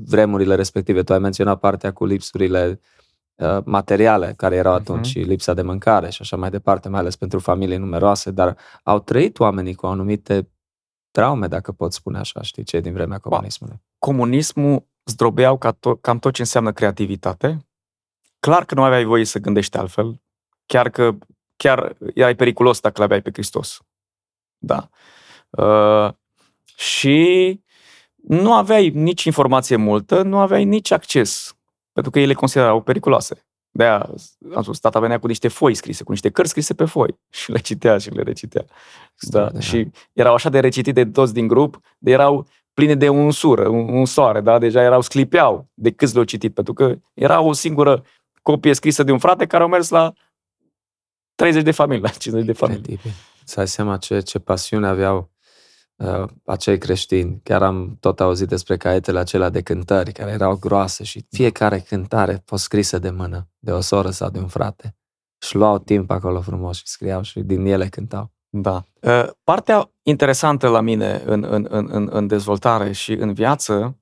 Speaker 2: vremurile respective. Tu ai menționat partea cu lipsurile uh, materiale care erau atunci
Speaker 1: Mhm.
Speaker 2: și lipsa de mâncare și așa mai departe, mai ales pentru familii numeroase, dar au trăit oamenii cu anumite traume, dacă pot spune așa, știi, cei din vremea comunismului.
Speaker 1: Comunismul zdrobeau ca to- cam tot ce înseamnă creativitate. Clar că nu aveai voie să gândești altfel, chiar că chiar erai periculos dacă l-aveai pe Hristos. Da. Uh, și nu aveai nici informație multă, nu aveai nici acces, pentru că ele considerau periculoase. De-aia am spus, tata venea cu niște foi scrise, cu niște cărți scrise pe foi și le citea și le recitea. Da.
Speaker 2: Extraordinar.
Speaker 1: Și erau așa de recitite de toți din grup, de erau pline de unsură, un, un soare, da? Deja erau, sclipeau de câți le-au citit, pentru că era o singură copie scrisă de un frate care au mers la 30 de familii, la 50 de familii.
Speaker 2: Incredibil. Să dai seama ce, ce pasiune aveau uh, acei creștini. Chiar am tot auzit despre caietele acelea de cântări, care erau groase și fiecare cântare a fost scrisă de mână, de o soră sau de un frate. Și luau timp acolo frumos și scriau și din ele cântau.
Speaker 1: Da. Uh, Partea interesantă la mine în, în, în, în, în dezvoltare și în viață,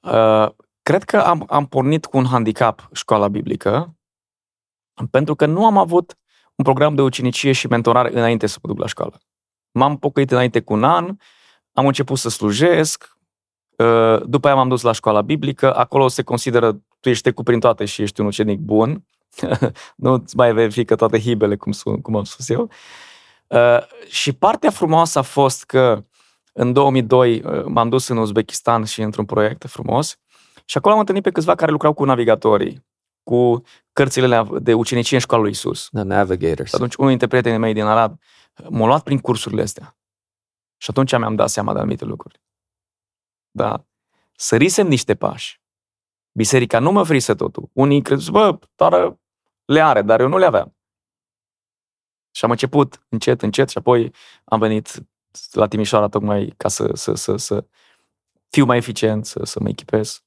Speaker 1: uh, cred că am, am pornit cu un handicap școala biblică, pentru că nu am avut un program de ucenicie și mentorare înainte să mă duc la școală. M-am pocăit înainte cu un an, am început să slujesc, uh, după aia m-am dus la școala biblică, acolo se consideră, tu ești trecut prin toate și ești un ucenic bun, nu îți mai verifică toate hibele, cum, sun, cum am spus eu. Uh, și partea frumoasă a fost că în 2002 uh, m-am dus în Uzbekistan și într-un proiect frumos și acolo am întâlnit pe câțiva care lucrau cu navigatorii, cu cărțile alea de ucenicie în școala lui Isus.
Speaker 2: The Navigators.
Speaker 1: Și atunci unul dintre prietenii mei din Arad m-a luat prin cursurile astea. Și atunci mi-am dat seama de anumite lucruri. Da. Sărisem niște pași. Biserica nu mă oferise totul. Unii crezut, bă, doar le are, dar eu nu le aveam. Și am început încet, încet și apoi am venit la Timișoara tocmai ca să, să, să, să fiu mai eficient, să, să mă echipez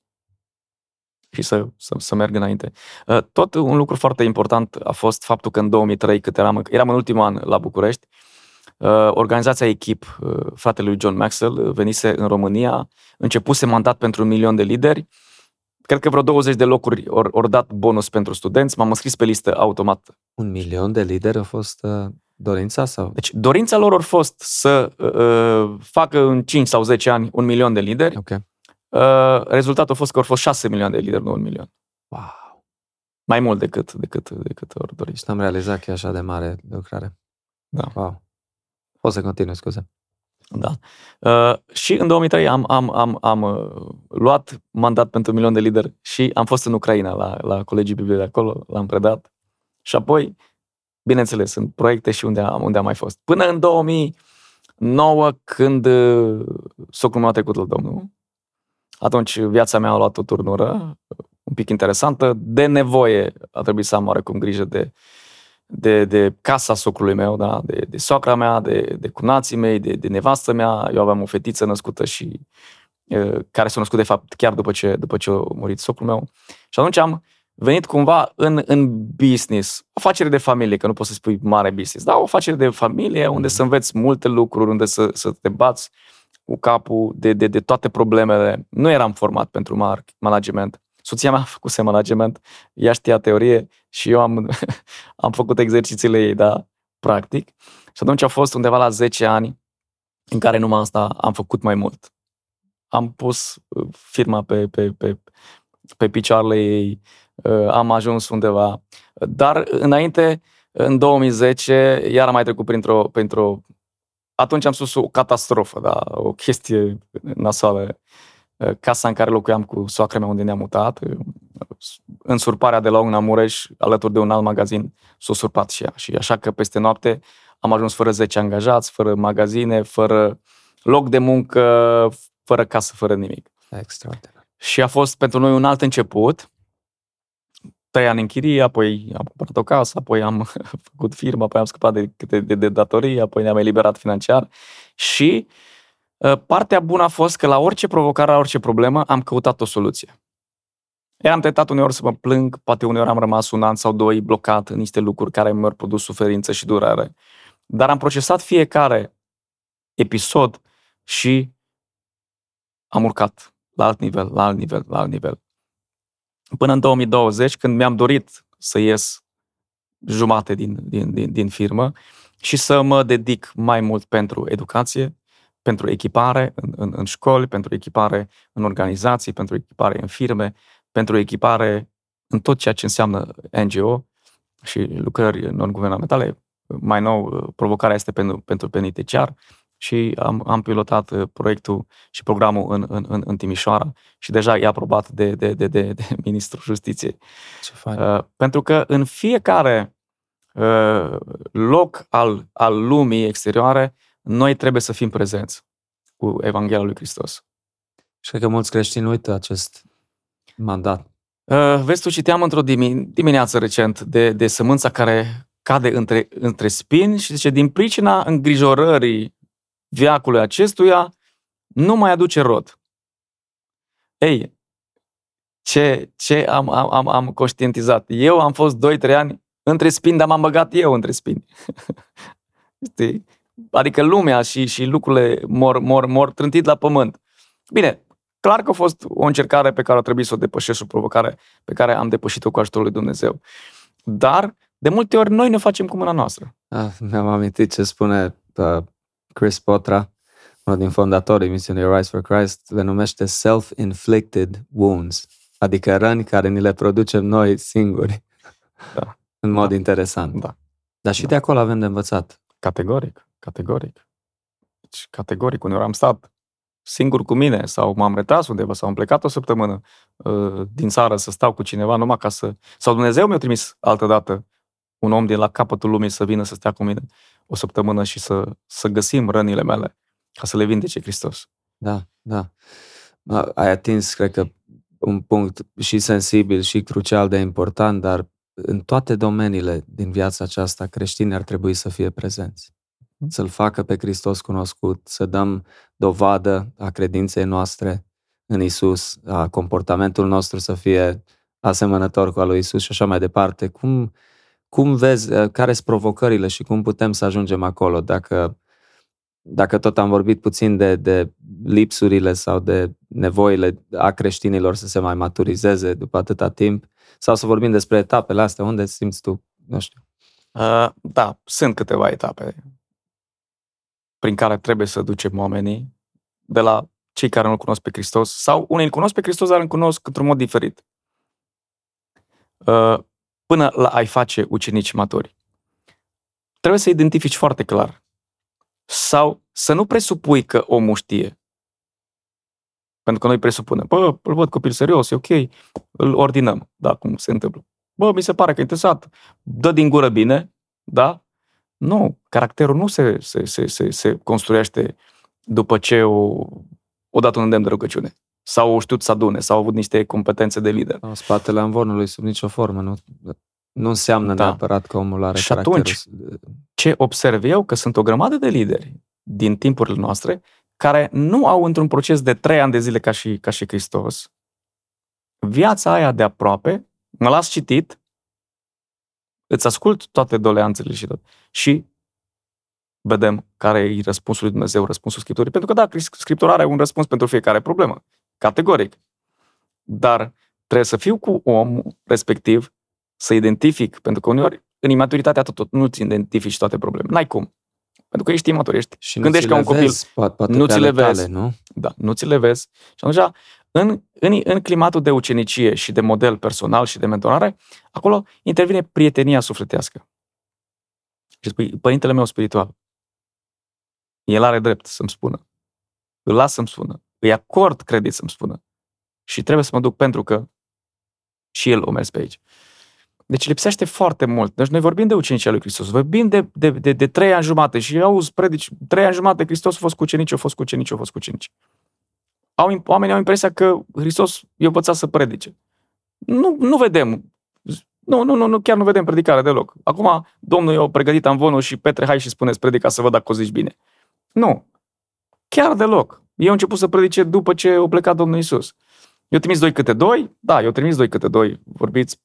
Speaker 1: și să, să, să merg înainte. Uh, Tot un lucru foarte important a fost faptul că în 2003, cât eram, eram în ultimul an la București, uh, organizația Echip, uh, fratele lui John Maxwell, uh, venise în România, începuse mandat pentru un milion de lideri, cred că vreo 20 de locuri ori or dat bonus pentru studenți, m-am înscris pe listă automat.
Speaker 2: Un milion de lideri a fost uh, dorința sau?
Speaker 1: Deci dorința lor a fost să uh, facă în 5 sau 10 ani un milion de lideri,
Speaker 2: Ok.
Speaker 1: Uh, rezultatul a fost că au fost 6 milioane de lideri, nu un milion.
Speaker 2: Wow.
Speaker 1: Mai mult decât, decât, decât ori dori.
Speaker 2: Și n-am realizat că e așa de mare lucrare.
Speaker 1: Da.
Speaker 2: Wow. Poți să continui, scuze.
Speaker 1: Da. Uh, și în 2003 am, am, am, am uh, luat mandat pentru un milion de lideri și am fost în Ucraina la, la colegii Bibliei de acolo, l-am predat. Și apoi, bineînțeles, în proiecte și unde am, unde am mai fost. Până în 2009, când uh, socrul meu a trecut la Domnul, atunci viața mea a luat o turnură un pic interesantă. De nevoie a trebuit să am oarecum grijă de, de, de casa socrului meu, da? de, de soacra mea, de, de cunații mei, de, de nevastă mea. Eu aveam o fetiță născută și care s-a născut de fapt chiar după ce, după ce a murit socrul meu. Și atunci am venit cumva în, în business, o afacere de familie, că nu poți să spui mare business, dar o afacere de familie unde să înveți multe lucruri, unde să, să te bați cu capul de, de, de toate problemele. Nu eram format pentru management. Soția mea a făcut management, ea știa teorie și eu am, am făcut exercițiile ei, da, practic. Și atunci a fost undeva la 10 ani în care numai asta am făcut mai mult. Am pus uh, firma pe, pe, pe, pe picioarele ei, uh, am ajuns undeva. Dar înainte, în 2010, iar am mai trecut printr-o, printr-o atunci am spus o catastrofă, da, o chestie nasoală. Casa în care locuiam cu soacra mea unde ne-am mutat, în surparea de la un Mureș, alături de un alt magazin, s-a surpat și ea. Și așa că peste noapte am ajuns fără 10 angajați, fără magazine, fără loc de muncă, fără casă, fără nimic.
Speaker 2: Extraordinar.
Speaker 1: Și a fost pentru noi un alt început. Trei ani în chirie, apoi am cumpărat o casă, apoi am făcut firmă, apoi am scăpat de, de, de, de datorii, apoi ne-am eliberat financiar. Și uh, partea bună a fost că la orice provocare, la orice problemă, am căutat o soluție. E, am tentat uneori să mă plâng, poate uneori am rămas un an sau doi blocat în niște lucruri care mi-au produs suferință și durere. Dar am procesat fiecare episod și am urcat la alt nivel, la alt nivel, la alt nivel. Până în 2020, când mi-am dorit să ies jumate din, din, din, din firmă și să mă dedic mai mult pentru educație, pentru echipare în, în, în școli, pentru echipare în organizații, pentru echipare în firme, pentru echipare în tot ceea ce înseamnă NGO și lucrări non-guvernamentale. Mai nou, provocarea este pentru, pentru penitenciar și am, am pilotat uh, proiectul și programul în, în, în, în Timișoara și deja e aprobat de, de, de, de, de Ministrul Justiției.
Speaker 2: Ce fain.
Speaker 1: Uh, pentru că în fiecare uh, loc al, al lumii exterioare, noi trebuie să fim prezenți cu Evanghelia lui Hristos.
Speaker 2: Și cred că mulți creștini uită acest mandat.
Speaker 1: Uh, vezi, tu citeam într-o dimineață recent de, de sămânța care cade între, între spini și zice, din pricina îngrijorării viacului acestuia, nu mai aduce rod. Ei, ce, ce am, am, am conștientizat? Eu am fost 2-3 ani între spini, dar m-am băgat eu între spini. Adică lumea și, și lucrurile mor, mor, mor trântit la pământ. Bine, clar că a fost o încercare pe care a trebuit să o depășesc, o provocare pe care am depășit-o cu ajutorul lui Dumnezeu. Dar, de multe ori, noi ne facem cu mâna noastră.
Speaker 2: Ah, mi-am amintit ce spune uh, Chris Potra, unul din fondatorii misiunii Rise for Christ, le numește self-inflicted wounds, adică răni care ni le producem noi singuri, da. în mod da. interesant.
Speaker 1: Da.
Speaker 2: Dar și
Speaker 1: da.
Speaker 2: de acolo avem de învățat.
Speaker 1: Categoric, categoric. Deci, categoric, uneori am stat singur cu mine sau m-am retras undeva sau am plecat o săptămână uh, din țară să stau cu cineva numai ca să... Sau Dumnezeu mi-a trimis altă dată un om de la capătul lumii să vină să stea cu mine o săptămână și să, să găsim rănile mele ca să le vindece Hristos.
Speaker 2: Da, da. Ai atins, cred că, un punct și sensibil și crucial de important, dar în toate domeniile din viața aceasta, creștinii ar trebui să fie prezenți. Mhm. Să-L facă pe Hristos cunoscut, să dăm dovadă a credinței noastre în Isus, a comportamentul nostru să fie asemănător cu al lui Isus și așa mai departe. Cum, cum vezi, uh, care sunt provocările și cum putem să ajungem acolo? Dacă, dacă tot am vorbit puțin de, de lipsurile sau de nevoile a creștinilor să se mai maturizeze după atâta timp, sau să vorbim despre etapele astea, unde simți tu, nu știu?
Speaker 1: Uh, da, sunt câteva etape prin care trebuie să ducem oamenii de la cei care nu-L cunosc pe Hristos sau unii îl cunosc pe Hristos, dar îl cunosc într-un mod diferit. Uh, până la a-i face ucenici maturi. Trebuie să identifici foarte clar. Sau să nu presupui că omul știe. Pentru că noi presupunem, bă, îl văd copil serios, e ok, îl ordinăm, da, cum se întâmplă. Bă, mi se pare că e interesat, dă din gură bine, da? Nu, caracterul nu se, se, se, se, se construiește după ce o, o dat un îndemn de rugăciune sau au știut să adune, sau au avut niște competențe de lider.
Speaker 2: În spatele amvonului, sub nicio formă. Nu, nu înseamnă da. neapărat că omul are
Speaker 1: Și atunci, ce observ eu? Că sunt o grămadă de lideri din timpurile noastre care nu au într-un proces de trei ani de zile ca și, ca și Hristos, viața aia de aproape, mă las citit, îți ascult toate doleanțele și tot. Și vedem care e răspunsul lui Dumnezeu, răspunsul Scripturii. Pentru că, da, Scriptura are un răspuns pentru fiecare problemă. Categoric. Dar trebuie să fiu cu omul respectiv, să identific, pentru că uneori în imaturitatea tot, nu-ți identifici toate problemele. N-ai cum. Pentru că ești imatur, ești.
Speaker 2: Și
Speaker 1: Când ești ca un copil,
Speaker 2: vezi, poate, poate
Speaker 1: nu ți le
Speaker 2: tale,
Speaker 1: vezi.
Speaker 2: nu?
Speaker 1: Da, nu ți le vezi. Și atunci, în, în, în climatul de ucenicie și de model personal și de mentorare, acolo intervine prietenia sufletească. Și spui, părintele meu spiritual, el are drept să-mi spună. Îl las să-mi spună. Îi acord credit să-mi spună. Și trebuie să mă duc pentru că și el o mers pe aici. Deci lipsește foarte mult. Deci noi vorbim de ucenicii lui Hristos, vorbim de, de, de, de trei ani jumate și auzi predici, trei ani jumate Hristos a fost cu ucenici, a fost cu ucenici, a fost cu ucenici. Au, oamenii au impresia că Hristos i-a învățat să predice. Nu, nu vedem. Nu, nu, nu, nu, chiar nu vedem predicare deloc. Acum, Domnul i-a pregătit amvonul și Petre, hai și spuneți predica să văd dacă o zici bine. Nu. Chiar deloc. Eu am început să predice după ce a plecat Domnul Isus. Eu trimis doi câte doi? Da, eu trimis doi câte doi. Vorbiți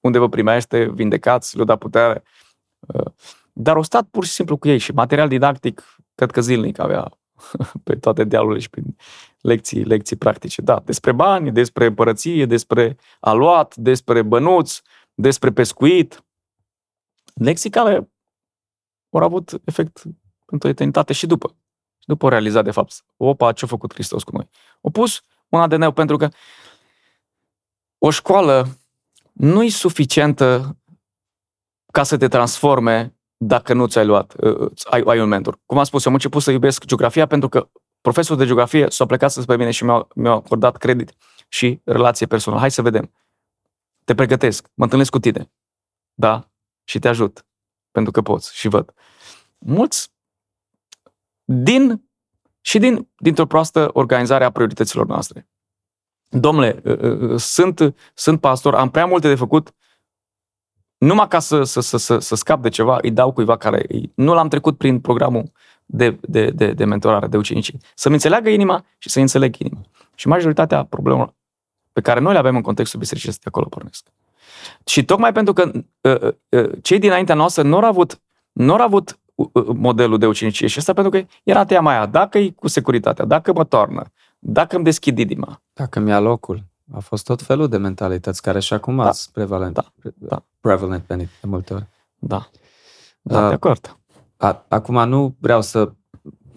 Speaker 1: unde vă primește, vindecați, le-o da putere. Uh, dar o stat pur și simplu cu ei și material didactic, cred că zilnic avea pe toate dealurile și prin lecții, lecții practice. Da, despre bani, despre împărăție, despre aluat, despre bănuți, despre pescuit. Lecții care au avut efect pentru eternitate și după. Și după o realizat, de fapt, opa, ce-a făcut Hristos cu noi. O pus un ADN pentru că o școală nu e suficientă ca să te transforme dacă nu ți-ai luat, uh, ai, ai un mentor. Cum am spus, eu am început să iubesc geografia pentru că profesorul de geografie s-a plecat spre mine și mi-a, mi-a acordat credit și relație personală. Hai să vedem. Te pregătesc, mă întâlnesc cu tine. Da? Și te ajut. Pentru că poți și văd. Mulți din și din, dintr-o proastă organizare a priorităților noastre. Domnule, ă, ă, ă, sunt, sunt pastor, am prea multe de făcut, numai ca să, să, să, să, să scap de ceva, îi dau cuiva care nu l-am trecut prin programul de, de, de, de mentorare, de ucenicii. Să-mi înțeleagă inima și să înțeleg inima. Și majoritatea problemelor pe care noi le avem în contextul bisericii de acolo pornesc. Și tocmai pentru că uh, uh, cei dinaintea noastră nu au avut, nu au avut modelul de ucenicie și asta pentru că era teama aia, dacă e cu securitatea, dacă mă toarnă, dacă îmi deschid inima.
Speaker 2: Dacă mi-a locul. A fost tot felul de mentalități care și acum da. sunt prevalent,
Speaker 1: da. da.
Speaker 2: prevalent pe de multe ori.
Speaker 1: Da. Da, uh, de acord.
Speaker 2: A, acum nu vreau să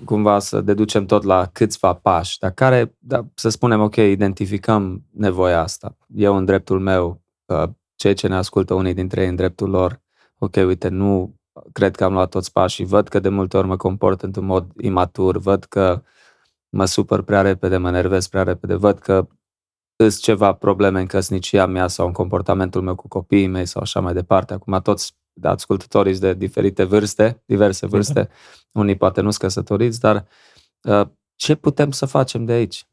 Speaker 2: cumva să deducem tot la câțiva pași, dar care, da, să spunem, ok, identificăm nevoia asta. Eu în dreptul meu, uh, cei ce ne ascultă unii dintre ei în dreptul lor, ok, uite, nu cred că am luat toți pașii, văd că de multe ori mă comport într-un mod imatur, văd că mă supăr prea repede, mă nervez prea repede, văd că sunt ceva probleme în căsnicia mea sau în comportamentul meu cu copiii mei sau așa mai departe. Acum toți ascultătorii de diferite vârste, diverse vârste, unii poate nu sunt căsătoriți, dar uh, ce putem să facem de aici?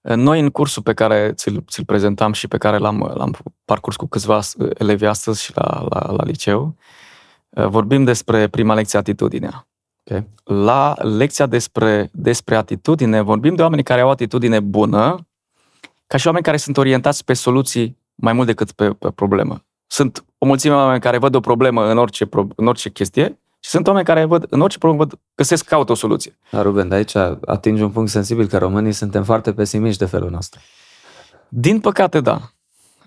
Speaker 1: Noi, în cursul pe care ți-l, ți-l prezentam și pe care l-am, l-am parcurs cu câțiva elevi astăzi și la, la, la liceu, uh, vorbim despre prima lecție, atitudinea. Okay. La lecția despre, despre atitudine, vorbim de oameni care au atitudine bună, ca și oameni care sunt orientați pe soluții mai mult decât pe, pe problemă. Sunt o mulțime de oameni care văd o problemă în orice, în orice chestie și sunt oameni care văd în orice problemă văd, găsesc, caută o soluție.
Speaker 2: Da, Ruben, de aici atingi un punct sensibil, că românii suntem foarte pesimiști de felul nostru.
Speaker 1: Din păcate, da.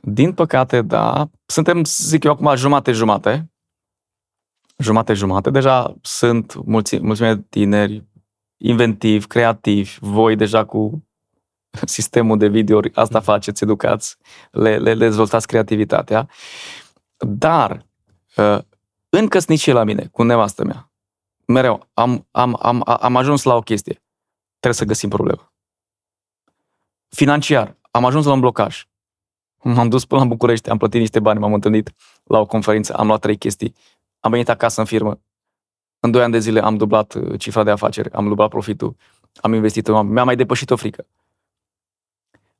Speaker 1: Din păcate, da. Suntem, zic eu, acum jumate-jumate jumate-jumate. Deja sunt mulți, mulțime de tineri inventivi, creativi, voi deja cu sistemul de video, asta faceți, educați, le, le, le dezvoltați creativitatea. Dar uh, în căsnicie la mine, cu nevastă mea, mereu am, am, am, am ajuns la o chestie. Trebuie să găsim problemă. Financiar, am ajuns la un blocaj. M-am dus până la București, am plătit niște bani, m-am întâlnit la o conferință, am luat trei chestii am venit acasă în firmă. În doi ani de zile am dublat uh, cifra de afaceri, am dublat profitul, am investit, mi-a mai depășit o frică.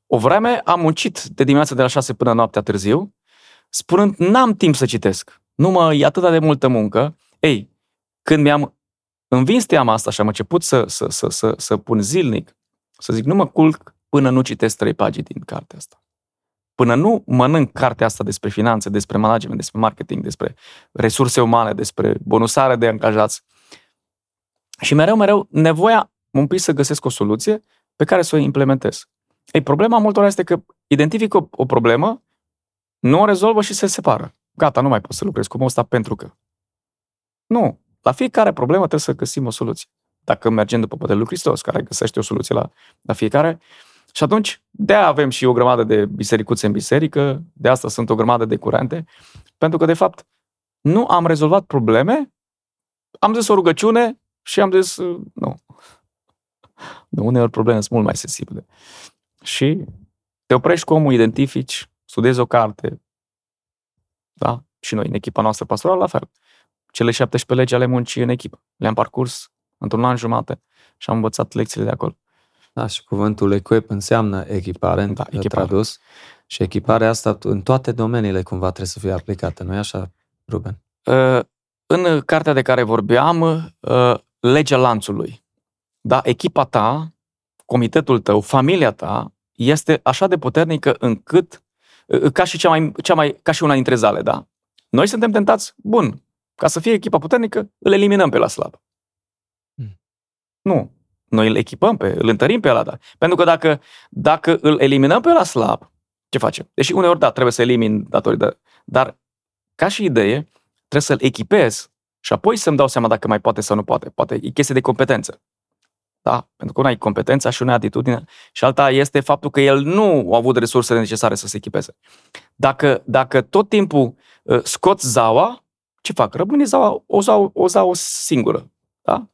Speaker 1: O vreme am muncit de dimineața de la 6 până noaptea târziu, spunând, n-am timp să citesc. Nu mă, e atât de multă muncă. Ei, când mi-am învins teama asta și am început să, să, să, să, să pun zilnic, să zic, nu mă culc până nu citesc trei pagini din cartea asta. Până nu mănânc cartea asta despre finanțe, despre management, despre marketing, despre resurse umane, despre bonusare de angajați. Și mereu, mereu, nevoia un pic să găsesc o soluție pe care să o implementez. Ei, problema multor este că identific o, o problemă, nu o rezolvă și se separă. Gata, nu mai pot să lucrez cu ăsta pentru că. Nu. La fiecare problemă trebuie să găsim o soluție. Dacă mergem după modelul Hristos, care găsește o soluție la, la fiecare, și atunci, de avem și o grămadă de bisericuțe în biserică, de asta sunt o grămadă de curente, pentru că, de fapt, nu am rezolvat probleme, am zis o rugăciune și am zis, nu. Nu, uneori probleme sunt mult mai sensibile. Și te oprești cu omul, identifici, studiezi o carte, da? Și noi, în echipa noastră pastorală, la fel. Cele 17 legi ale muncii în echipă. Le-am parcurs într-un an jumate și am învățat lecțiile de acolo.
Speaker 2: Da, și cuvântul equip înseamnă echipare, da, echipare. tradus. Și echiparea asta în toate domeniile cumva trebuie să fie aplicată, nu-i așa, Ruben?
Speaker 1: Uh, în cartea de care vorbeam, uh, legea lanțului. Da, echipa ta, comitetul tău, familia ta, este așa de puternică încât, uh, ca și, cea mai, cea mai, ca și una dintre zale, da? Noi suntem tentați, bun, ca să fie echipa puternică, îl eliminăm pe la slab. Hmm. Nu. Noi îl echipăm pe, îl întărim pe ăla, da. Pentru că dacă, dacă îl eliminăm pe la slab, ce facem? Deși uneori, da, trebuie să elimin datorii, de, dar ca și idee, trebuie să-l echipez și apoi să-mi dau seama dacă mai poate sau nu poate. Poate e chestie de competență. Da? Pentru că una e competența și una e atitudine și alta este faptul că el nu a avut resursele necesare să se echipeze. Dacă, dacă tot timpul uh, scoți zaua, ce fac? Rămâne zaua, o, zaua, o zaua singură. Da?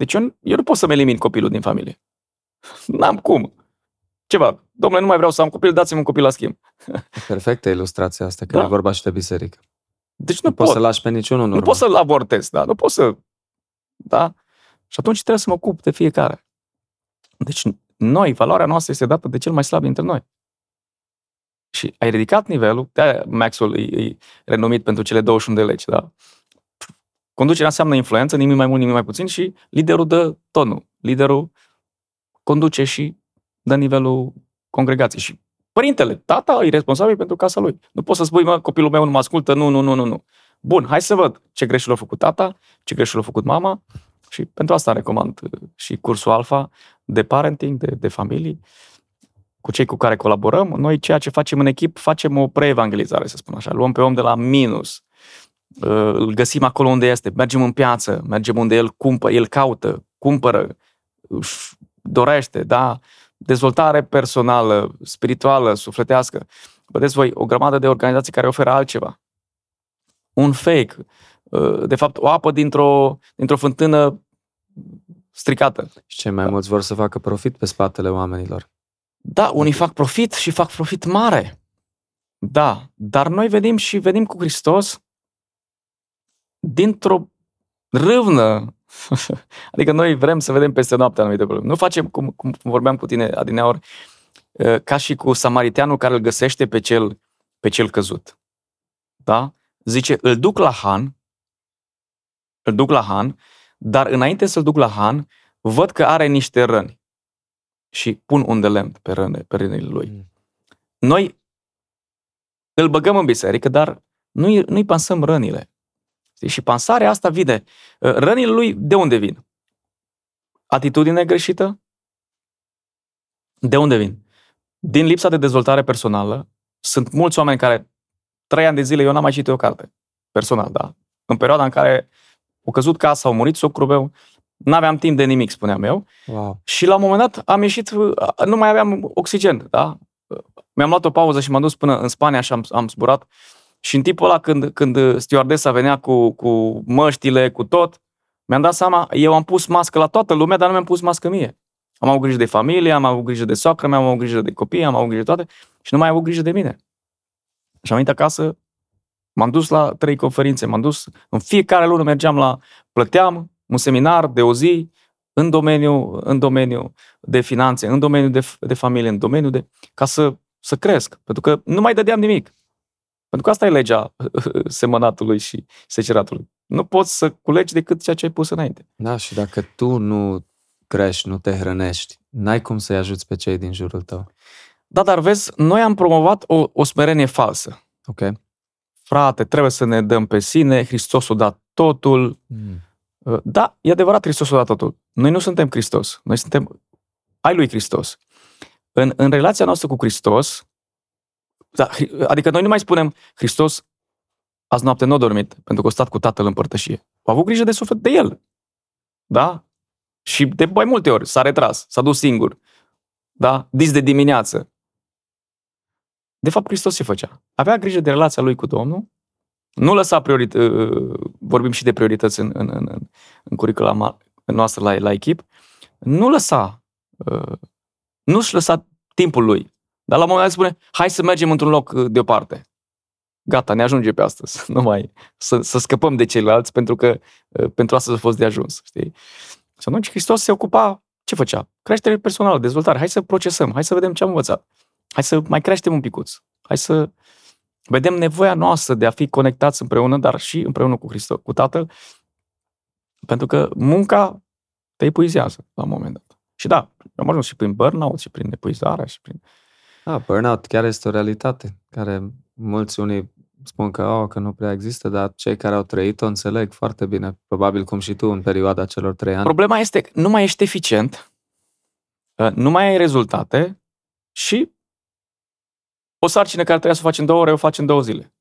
Speaker 1: Deci eu, eu nu pot să-mi elimin copilul din familie. N-am cum. Ceva. Domnule, nu mai vreau să am copil, dați-mi un copil la schimb.
Speaker 2: Perfectă ilustrația asta, că da. e vorba și de biserică.
Speaker 1: Deci nu,
Speaker 2: nu
Speaker 1: pot.
Speaker 2: poți să lași pe niciunul în
Speaker 1: Nu pot să-l abortez, da? Nu pot să... Da? Și atunci trebuie să mă ocup de fiecare. Deci noi, valoarea noastră este dată de cel mai slab dintre noi. Și ai ridicat nivelul, de Maxwell e, e renumit pentru cele 21 de legi, da? Conducerea înseamnă influență, nimic mai mult, nimic mai puțin și liderul dă tonul. Liderul conduce și dă nivelul congregației. Și părintele, tata, e responsabil pentru casa lui. Nu poți să spui, mă, copilul meu nu mă ascultă, nu, nu, nu, nu, nu. Bun, hai să văd ce greșeli a făcut tata, ce greșeli a făcut mama și pentru asta recomand uh, și cursul alfa de parenting, de, de familii, cu cei cu care colaborăm. Noi ceea ce facem în echip, facem o preevangelizare, să spun așa. Luăm pe om de la minus, uh, îl găsim acolo unde este, mergem în piață, mergem unde el cumpă, el caută, cumpără, își dorește, da? Dezvoltare personală, spirituală, sufletească. Vedeți voi, o grămadă de organizații care oferă altceva. Un fake, uh, de fapt, o apă dintr-o, dintr-o fântână stricată.
Speaker 2: Și cei mai mulți vor să facă profit pe spatele oamenilor.
Speaker 1: Da, unii fac profit și fac profit mare. Da, dar noi venim și venim cu Hristos dintr-o râvnă. adică noi vrem să vedem peste noapte anumite probleme. Nu facem, cum, cum vorbeam cu tine adineori, ca și cu samariteanul care îl găsește pe cel, pe cel căzut. Da? Zice, îl duc la Han, îl duc la Han, dar înainte să-l duc la Han, văd că are niște răni și pun un de lemn pe, răne, pe rănile lui. Mm. Noi îl băgăm în biserică, dar nu-i, nu-i pansăm rănile. Și pansarea asta vine. Uh, rănile lui de unde vin? Atitudine greșită? De unde vin? Din lipsa de dezvoltare personală. Sunt mulți oameni care trei ani de zile eu n-am mai citit o carte. Personal, da. În perioada în care a căzut casa, a murit socrul meu, n-aveam timp de nimic, spuneam eu. Wow. Și la un moment dat am ieșit, nu mai aveam oxigen, da? Mi-am luat o pauză și m-am dus până în Spania și am, am zburat. Și în tipul ăla, când, când stewardesa venea cu, cu măștile, cu tot, mi-am dat seama, eu am pus mască la toată lumea, dar nu mi-am pus mască mie. Am avut grijă de familie, am avut grijă de soacră mea, am avut grijă de copii, am avut grijă de toate și nu mai am avut grijă de mine. Și am venit acasă, m-am dus la trei conferințe, m-am dus, în fiecare lună mergeam la, plăteam un seminar de o zi în domeniul, în domeniu de finanțe, în domeniul de, de familie, în domeniul de... ca să, să cresc. Pentru că nu mai dădeam nimic. Pentru că asta e legea semănatului și seceratului. Nu poți să culegi decât ceea ce ai pus înainte.
Speaker 2: Da, și dacă tu nu crești, nu te hrănești, n-ai cum să-i ajuți pe cei din jurul tău.
Speaker 1: Da, dar vezi, noi am promovat o, o smerenie falsă.
Speaker 2: Ok?
Speaker 1: Frate, trebuie să ne dăm pe sine, Hristos a dat totul.
Speaker 2: Mm.
Speaker 1: Da, e adevărat, Hristos a dat totul. Noi nu suntem Hristos, noi suntem ai lui Hristos. În, în relația noastră cu Hristos, da, adică noi nu mai spunem Hristos azi noapte nu a dormit, pentru că a stat cu tatăl în părtășie. A avut grijă de suflet de el. Da? Și de mai multe ori s-a retras, s-a dus singur. Da? Dis de dimineață. De fapt, Hristos ce făcea? Avea grijă de relația lui cu Domnul, nu lăsa priorit- vorbim și de priorități în, în, în, în curicula noastră la, la echip, nu lăsa, nu-și lăsa timpul lui. Dar la un moment dat spune, hai să mergem într-un loc deoparte. Gata, ne ajunge pe astăzi. Nu mai, să, să scăpăm de ceilalți pentru că pentru asta a fost de ajuns. Știi? Și atunci Hristos se ocupa, ce făcea? Creștere personală, dezvoltare. Hai să procesăm, hai să vedem ce am învățat. Hai să mai creștem un picuț. Hai să vedem nevoia noastră de a fi conectați împreună, dar și împreună cu Hristos, cu Tatăl, pentru că munca te epuizează la un moment dat. Și da, am ajuns și prin burnout, și prin epuizare, și prin...
Speaker 2: Da, burnout chiar este o realitate, care mulți unii spun că, oh, că nu prea există, dar cei care au trăit-o înțeleg foarte bine, probabil cum și tu în perioada celor trei ani.
Speaker 1: Problema este că nu mai ești eficient, uh, nu mai ai rezultate și o sarcină care trebuia să o faci în două ore, o faci în două zile.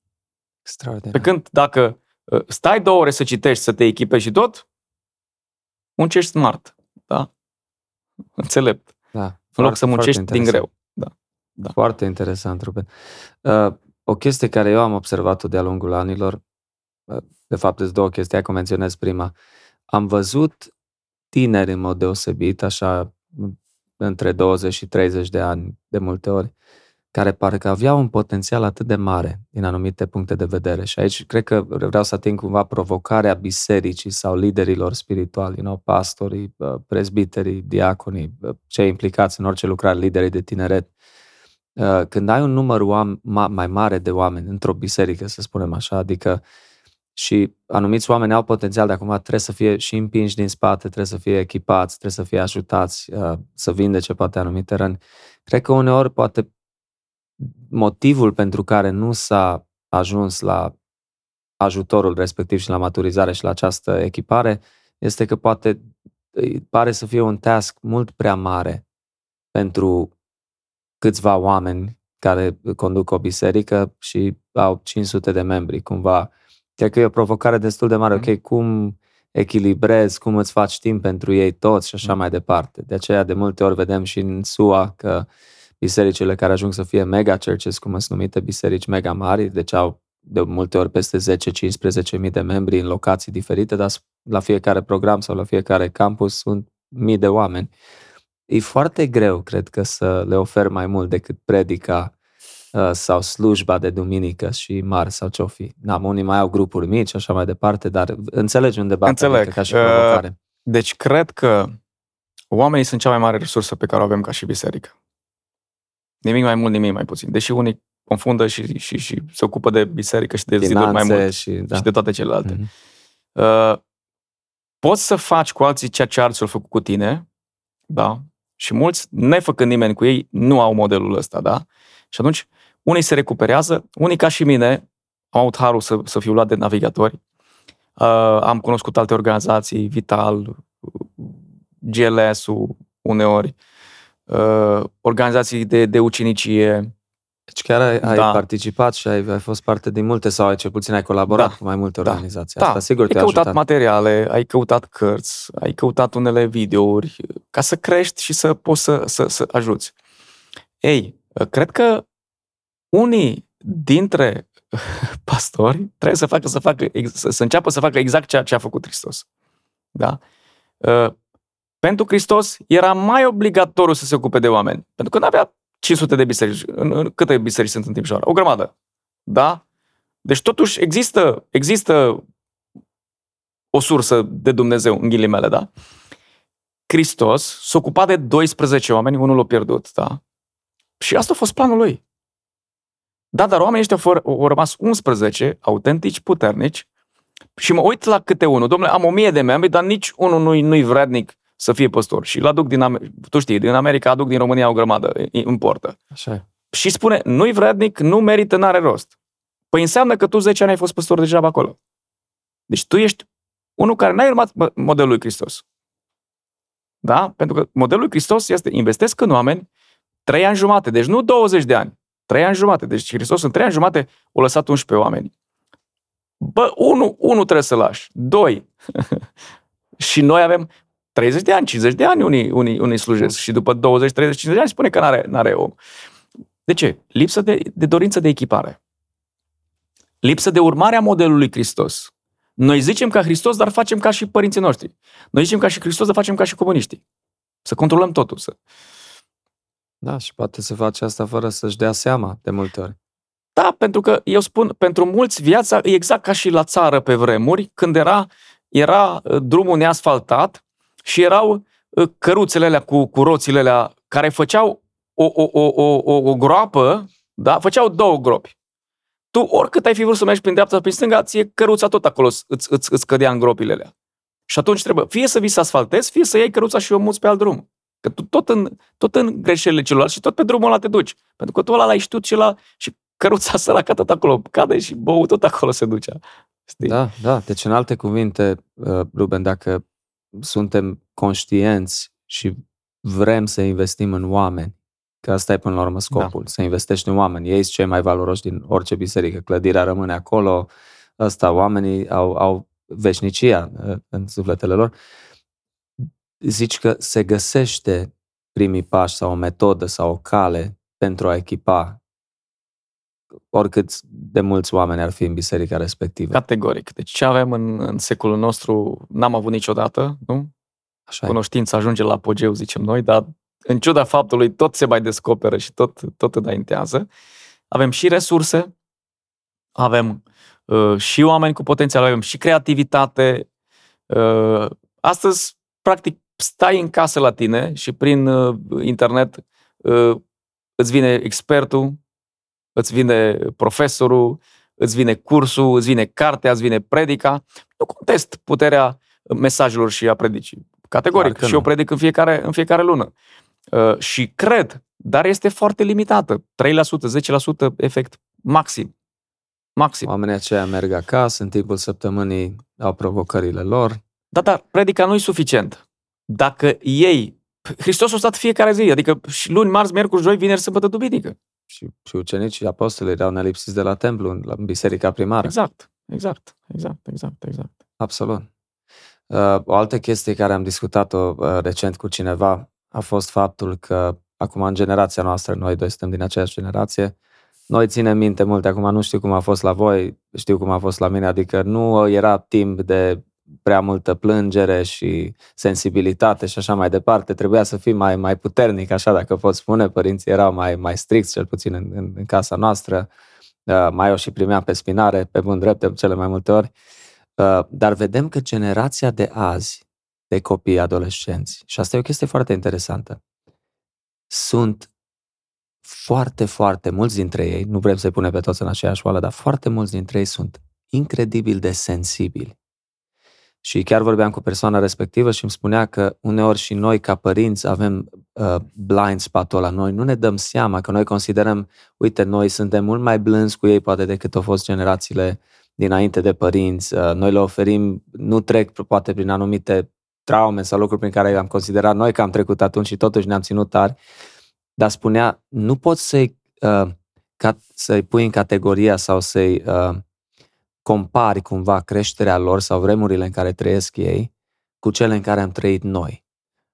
Speaker 2: Extraordinar.
Speaker 1: Pe când dacă uh, stai două ore să citești, să te echipezi și tot, muncești smart, da? Înțelept.
Speaker 2: Da.
Speaker 1: În loc să muncești din greu. Da.
Speaker 2: da. Foarte interesant, Ruben. Uh, o chestie care eu am observat-o de-a lungul anilor, uh, de fapt, sunt două chestii, hai că menționez prima. Am văzut tineri în mod deosebit, așa, între 20 și 30 de ani, de multe ori, care parcă aveau un potențial atât de mare din anumite puncte de vedere. Și aici cred că vreau să ating cumva provocarea bisericii sau liderilor spirituali, you know, pastorii, prezbiterii, diaconii, cei implicați în orice lucrare, liderii de tineret. Uh, când ai un număr mai mare de oameni într-o biserică, să spunem așa, adică și anumiți oameni au potențial de acum trebuie să fie și împinși din spate, trebuie să fie echipați, trebuie să fie ajutați uh, să vindece poate anumite răni. Cred că uneori poate motivul pentru care nu s-a ajuns la ajutorul respectiv și la maturizare și la această echipare este că poate pare să fie un task mult prea mare pentru câțiva oameni care conduc o biserică și au 500 de membri, cumva. Cred că e o provocare destul de mare. Mm. Ok, cum echilibrezi, cum îți faci timp pentru ei toți și așa mm. mai departe. De aceea, de multe ori vedem și în SUA că uh, bisericile care ajung să fie mega churches, cum sunt numite, biserici mega mari, deci au de multe ori peste 10-15 mii de membri în locații diferite, dar la fiecare program sau la fiecare campus sunt mii de oameni. E foarte greu, cred că, să le ofer mai mult decât predica uh, sau slujba de duminică și marți sau ce-o fi. Na, unii mai au grupuri mici, așa mai departe, dar înțelegi unde bat
Speaker 1: Înțeleg.
Speaker 2: Adică ca și provocare. Uh,
Speaker 1: deci cred că oamenii sunt cea mai mare resursă pe care o avem ca și biserică. Nimic mai mult, nimic mai puțin. Deși unii confundă și, și, și se ocupă de biserică și de Finanțe ziduri mai mult și, da. și de toate celelalte. Mm-hmm. Uh, poți să faci cu alții ceea ce alții au făcut cu tine, da? Și mulți, nefăcând nimeni cu ei, nu au modelul ăsta, da? Și atunci, unii se recuperează, unii ca și mine, au avut harul să, să fiu luat de navigatori, uh, am cunoscut alte organizații, Vital, GLS-ul uneori, uh, organizații de, de ucenicie.
Speaker 2: Deci chiar ai, ai da. participat și ai, ai fost parte din multe sau ai cel puțin ai colaborat da. cu mai multe da. organizații. Da. Asta sigur
Speaker 1: ai
Speaker 2: te-a
Speaker 1: căutat
Speaker 2: ajutat.
Speaker 1: materiale, ai căutat cărți, ai căutat unele videouri ca să crești și să poți să, să, să ajuți. Ei, cred că unii dintre pastori trebuie să facă, să facă, să, să înceapă să facă exact ceea ce a făcut Hristos. Da? Uh, pentru Hristos era mai obligatoriu să se ocupe de oameni. Pentru că nu avea 500 de biserici. În, în, câte biserici sunt în Timișoara? O grămadă. Da? Deci totuși există, există o sursă de Dumnezeu, în ghilimele, da? Hristos s-a ocupat de 12 oameni, unul l-a pierdut, da? Și asta a fost planul lui. Da, dar oamenii ăștia au, au rămas 11 autentici, puternici, și mă uit la câte unul. Domnule, am o mie de membri, dar nici unul nu-i, nu-i vrednic să fie păstor. Și îl aduc din America, tu știi, din America aduc din România o grămadă, importă.
Speaker 2: Așa e.
Speaker 1: Și spune, nu-i vrednic, nu merită, n-are rost. Păi înseamnă că tu 10 ani ai fost păstor deja acolo. Deci tu ești unul care n-ai urmat modelul lui Hristos. Da? Pentru că modelul lui Hristos este investesc în oameni 3 ani jumate, deci nu 20 de ani, 3 ani jumate. Deci Hristos în 3 ani jumate o lăsat 11 oameni. Bă, unul, unu trebuie să lași. Doi. și noi avem 30 de ani, 50 de ani unii, unii, unii slujesc și după 20, 30, 50 de ani spune că n-are, n-are om. De ce? Lipsă de, de dorință de echipare. Lipsă de urmare a modelului Hristos. Noi zicem ca Hristos, dar facem ca și părinții noștri. Noi zicem ca și Hristos, dar facem ca și comuniștii. Să controlăm totul. Să...
Speaker 2: Da, și poate să face asta fără să-și dea seama de multe ori.
Speaker 1: Da, pentru că eu spun, pentru mulți viața e exact ca și la țară pe vremuri, când era, era uh, drumul neasfaltat și erau uh, căruțele alea cu, cu roțile alea care făceau o, o, o, o, o, o groapă, da? făceau două gropi. Tu oricât ai fi vrut să mergi prin dreapta sau prin stânga, ție căruța tot acolo îți, îți, îți cădea în gropile alea. Și atunci trebuie fie să vii să asfaltezi, fie să iei căruța și o muți pe alt drum. Că tu tot în, tot în greșelile celorlalți și tot pe drumul ăla te duci. Pentru că tu ăla l-ai știut și, la, și căruța săracă tot acolo cade și bău tot acolo se duce.
Speaker 2: Știi? Da, da. Deci în alte cuvinte, uh, Ruben, dacă suntem conștienți și vrem să investim în oameni, că asta e până la urmă scopul, da. să investești în oameni. Ei sunt cei mai valoroși din orice biserică. Clădirea rămâne acolo, ăsta, oamenii au, au veșnicia uh, în sufletele lor. Zici că se găsește primii pași sau o metodă sau o cale pentru a echipa oricât de mulți oameni ar fi în biserica respectivă.
Speaker 1: Categoric. Deci ce avem în, în secolul nostru n-am avut niciodată, nu? Așa Cunoștința e. ajunge la apogeu, zicem noi, dar în ciuda faptului tot se mai descoperă și tot, tot înaintează. Avem și resurse, avem uh, și oameni cu potențial, avem și creativitate. Uh, astăzi, practic, stai în casă la tine și prin uh, internet uh, îți vine expertul, îți vine profesorul, îți vine cursul, îți vine cartea, îți vine predica. Nu contest puterea mesajelor și a predicii. Categoric. Și eu predic în fiecare, în fiecare lună. Uh, și cred, dar este foarte limitată. 3%, 10% efect maxim. Maxim.
Speaker 2: Oamenii aceia merg acasă, în timpul săptămânii au provocările lor.
Speaker 1: Da, dar predica nu e suficient. Dacă ei Hristos a stat fiecare zi, adică și luni, marți, miercuri, joi, vineri, sâmbătă, duminică
Speaker 2: și, și ucenicii apostolii erau nelipsiți de la templu, în, în biserica primară.
Speaker 1: Exact, exact, exact, exact, exact.
Speaker 2: Absolut. Uh, o altă chestie care am discutat-o uh, recent cu cineva a fost faptul că acum în generația noastră, noi doi suntem din aceeași generație, noi ținem minte multe, acum nu știu cum a fost la voi, știu cum a fost la mine, adică nu era timp de prea multă plângere și sensibilitate și așa mai departe. Trebuia să fii mai, mai puternic, așa dacă pot spune. Părinții erau mai, mai stricți, cel puțin în, în, în casa noastră. Uh, mai o și primea pe spinare, pe bun drept, de cele mai multe ori. Uh, dar vedem că generația de azi, de copii adolescenți, și asta e o chestie foarte interesantă, sunt foarte, foarte mulți dintre ei, nu vrem să-i punem pe toți în aceeași oală, dar foarte mulți dintre ei sunt incredibil de sensibili și chiar vorbeam cu persoana respectivă și îmi spunea că uneori și noi ca părinți avem uh, blind spot-ul ăla. Noi nu ne dăm seama că noi considerăm, uite, noi suntem mult mai blânzi cu ei poate decât au fost generațiile dinainte de părinți. Uh, noi le oferim, nu trec poate prin anumite traume sau lucruri prin care am considerat noi că am trecut atunci și totuși ne-am ținut tari. Dar spunea, nu poți să-i, uh, ca, să-i pui în categoria sau să-i uh, compari cumva creșterea lor sau vremurile în care trăiesc ei cu cele în care am trăit noi.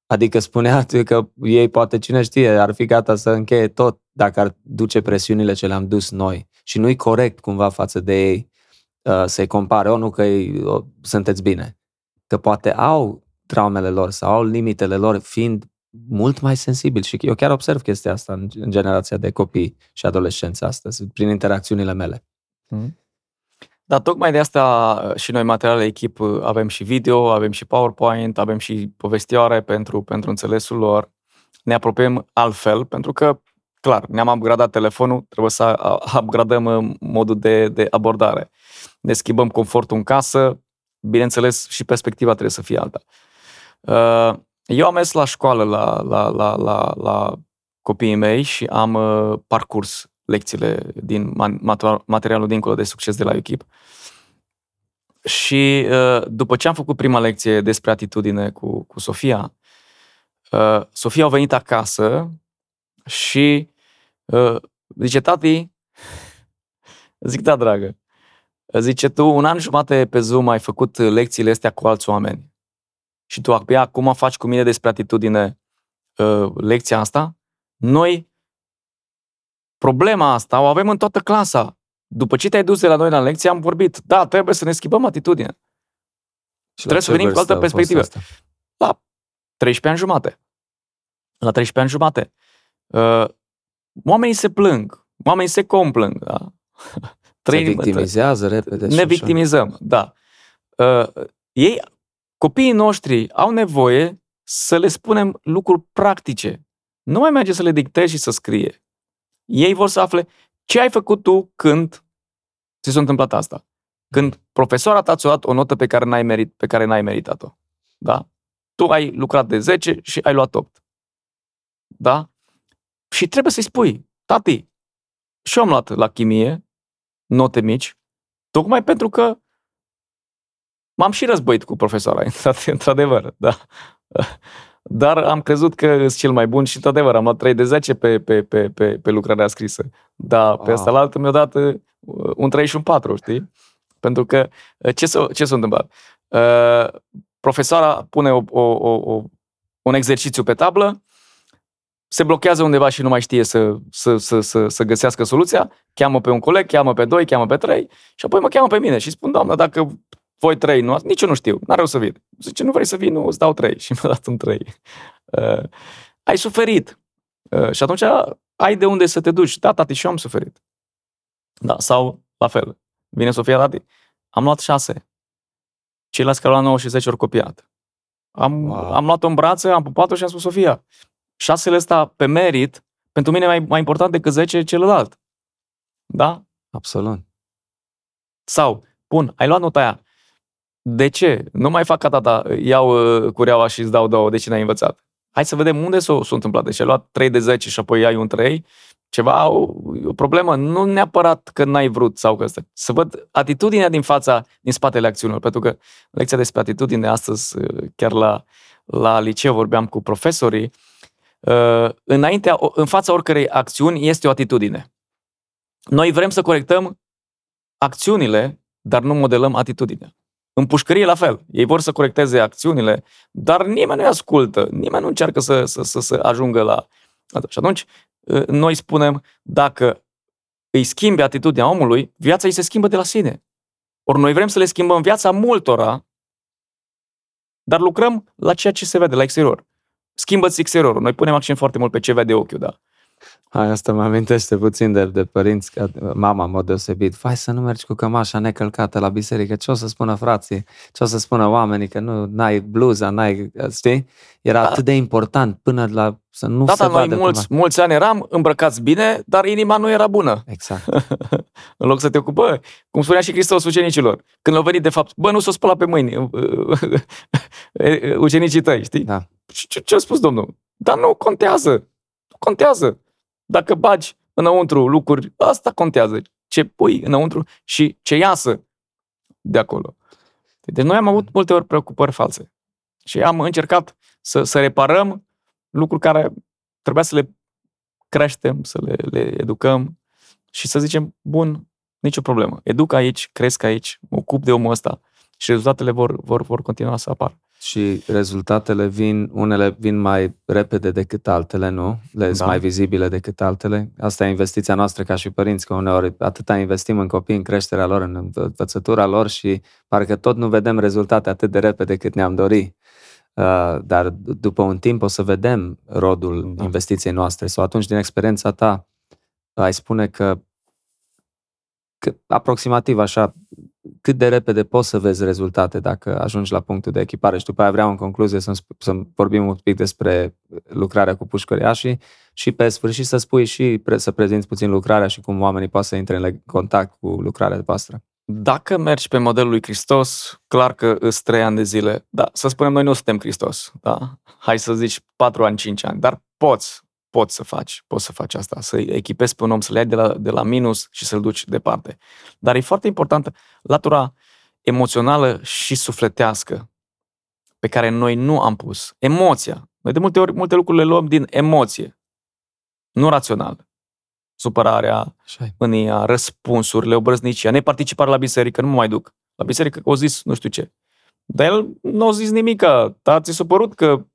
Speaker 2: Adică spunea că ei poate, cine știe, ar fi gata să încheie tot dacă ar duce presiunile ce le-am dus noi. Și nu-i corect cumva față de ei uh, să-i compare, o, nu că ei, o, sunteți bine. Că poate au traumele lor sau au limitele lor fiind mult mai sensibili și eu chiar observ chestia asta în, în generația de copii și adolescenți astăzi, prin interacțiunile mele. Mm.
Speaker 1: Dar tocmai de asta uh, și noi materiale echip uh, avem și video, avem și PowerPoint, avem și povestioare pentru, pentru înțelesul lor. Ne apropiem altfel, pentru că clar, ne-am upgradat telefonul, trebuie să upgradăm uh, modul de, de abordare. Ne schimbăm confortul în casă, bineînțeles și perspectiva trebuie să fie alta. Uh, eu am mers la școală la, la, la, la, la copiii mei și am uh, parcurs lecțiile din materialul dincolo de succes de la Echip. Și după ce am făcut prima lecție despre atitudine cu, cu Sofia, Sofia a venit acasă și uh, zice, tati, zic, da, dragă, zice, tu un an jumate pe Zoom ai făcut lecțiile astea cu alți oameni. Și tu abia acum faci cu mine despre atitudine uh, lecția asta, noi problema asta o avem în toată clasa. După ce te-ai dus de la noi la lecție, am vorbit, da, trebuie să ne schimbăm atitudinea. Și trebuie să venim cu altă perspectivă. La 13 ani jumate. La 13 ani jumate. Uh, oamenii se plâng, oamenii se complâng, da?
Speaker 2: se victimizează repede.
Speaker 1: Ne victimizăm, așa. da. Uh, ei, copiii noștri au nevoie să le spunem lucruri practice. Nu mai merge să le dictezi și să scrie. Ei vor să afle ce ai făcut tu când ți s-a întâmplat asta. Când profesoara ta ți-a dat o notă pe care n-ai, merit, pe care n-ai meritat-o. Da? Tu ai lucrat de 10 și ai luat 8. Da? Și trebuie să-i spui, tati, și am luat la chimie note mici, tocmai pentru că m-am și războit cu profesoara, într-adevăr, da. Dar am crezut că sunt cel mai bun și, într-adevăr, am luat 3 de 10 pe, pe, pe, pe, pe lucrarea scrisă. Dar pe asta la altă mi-a dat uh, un 3 și un 4, știi? Pentru că uh, ce s-a, ce s-a întâmplat? Uh, profesoara pune o, o, o, un exercițiu pe tablă se blochează undeva și nu mai știe să, să, să, să, să găsească soluția, cheamă pe un coleg, cheamă pe doi, cheamă pe trei și apoi mă cheamă pe mine și spun, doamnă, dacă voi trei nu, nici eu nu știu, n-are o să vin. Zice, nu vrei să vii, nu, îți dau trei și mi-a dat un trei. Uh, ai suferit. Uh, și atunci ai de unde să te duci. Da, tati, și eu am suferit. Da, sau la fel. Vine Sofia, tati, am luat șase. Ceilalți care au luat 9 și 10 ori copiat. Am, wow. am luat-o în brațe, am pupat-o și am spus, Sofia, șasele ăsta pe merit, pentru mine e mai, mai important decât 10 celălalt. Da?
Speaker 2: Absolut.
Speaker 1: Sau, bun, ai luat nota aia. De ce? Nu mai fac ca tata, iau uh, cureaua și îți dau două, de ce n-ai învățat? Hai să vedem unde s-a, s-a întâmplat. Deci ai luat 3 de 10 și apoi ai un 3, ceva, o, o problemă. Nu neapărat că n-ai vrut sau că asta. Să văd atitudinea din fața, din spatele acțiunilor. Pentru că lecția despre atitudine astăzi, uh, chiar la, la liceu vorbeam cu profesorii, Uh, înaintea, în fața oricărei acțiuni este o atitudine. Noi vrem să corectăm acțiunile, dar nu modelăm atitudinea. În pușcărie la fel. Ei vor să corecteze acțiunile, dar nimeni nu-i ascultă, nimeni nu încearcă să, să, să, să ajungă la... Și atunci uh, noi spunem, dacă îi schimbi atitudinea omului, viața îi se schimbă de la sine. Ori noi vrem să le schimbăm viața multora, dar lucrăm la ceea ce se vede la exterior schimbă-ți exteriorul. Noi punem accent foarte mult pe ce vede ochiul, da.
Speaker 2: Hai, asta mă amintește puțin de, de părinți, că mama în mod deosebit. Vai să nu mergi cu cămașa necălcată la biserică, ce o să spună frații, ce o să spună oamenii, că nu ai bluza, n-ai, știi? Era da. atât de important până la să nu
Speaker 1: da,
Speaker 2: se
Speaker 1: da, vadă noi mulți, până... mulți ani eram îmbrăcați bine, dar inima nu era bună.
Speaker 2: Exact.
Speaker 1: în loc să te ocupă, cum spunea și Hristos ucenicilor, când au venit de fapt, bă, nu s-o spăla pe mâini ucenicii tăi, știi?
Speaker 2: Da.
Speaker 1: Ce, ce a spus Domnul? Dar nu contează. Nu contează. Dacă bagi înăuntru lucruri, asta contează. Ce pui înăuntru și ce iasă de acolo. Deci noi am avut multe ori preocupări false. Și am încercat să, să reparăm lucruri care trebuia să le creștem, să le, le educăm și să zicem, bun, nicio problemă. Educ aici, cresc aici, mă ocup de omul ăsta și rezultatele vor, vor, vor continua să apară
Speaker 2: și rezultatele vin, unele vin mai repede decât altele, nu? Le da. mai vizibile decât altele. Asta e investiția noastră ca și părinți, că uneori atâta investim în copii, în creșterea lor, în învățătura lor și parcă tot nu vedem rezultate atât de repede cât ne-am dori. Uh, dar după un timp o să vedem rodul da. investiției noastre. Sau atunci, din experiența ta, ai spune că, că aproximativ așa, cât de repede poți să vezi rezultate dacă ajungi la punctul de echipare. Și după aia vreau în concluzie să, să vorbim un pic despre lucrarea cu pușcăriașii și pe sfârșit să spui și pre, să prezinți puțin lucrarea și cum oamenii pot să intre în contact cu lucrarea voastră.
Speaker 1: Dacă mergi pe modelul lui Hristos, clar că îți trei ani de zile. Da, să spunem, noi nu suntem Hristos. Da? Hai să zici patru ani, cinci ani. Dar poți, poți să faci, poți să faci asta, să echipezi pe un om, să-l iei de la, de la minus și să-l duci departe. Dar e foarte importantă latura emoțională și sufletească pe care noi nu am pus. Emoția. Noi de multe ori, multe lucruri le luăm din emoție, nu rațional. Supărarea, mânia, răspunsurile, obrăznicia, neparticiparea la biserică, nu mă mai duc. La biserică o zis nu știu ce. Dar el nu a zis nimic, dar ți s-a părut că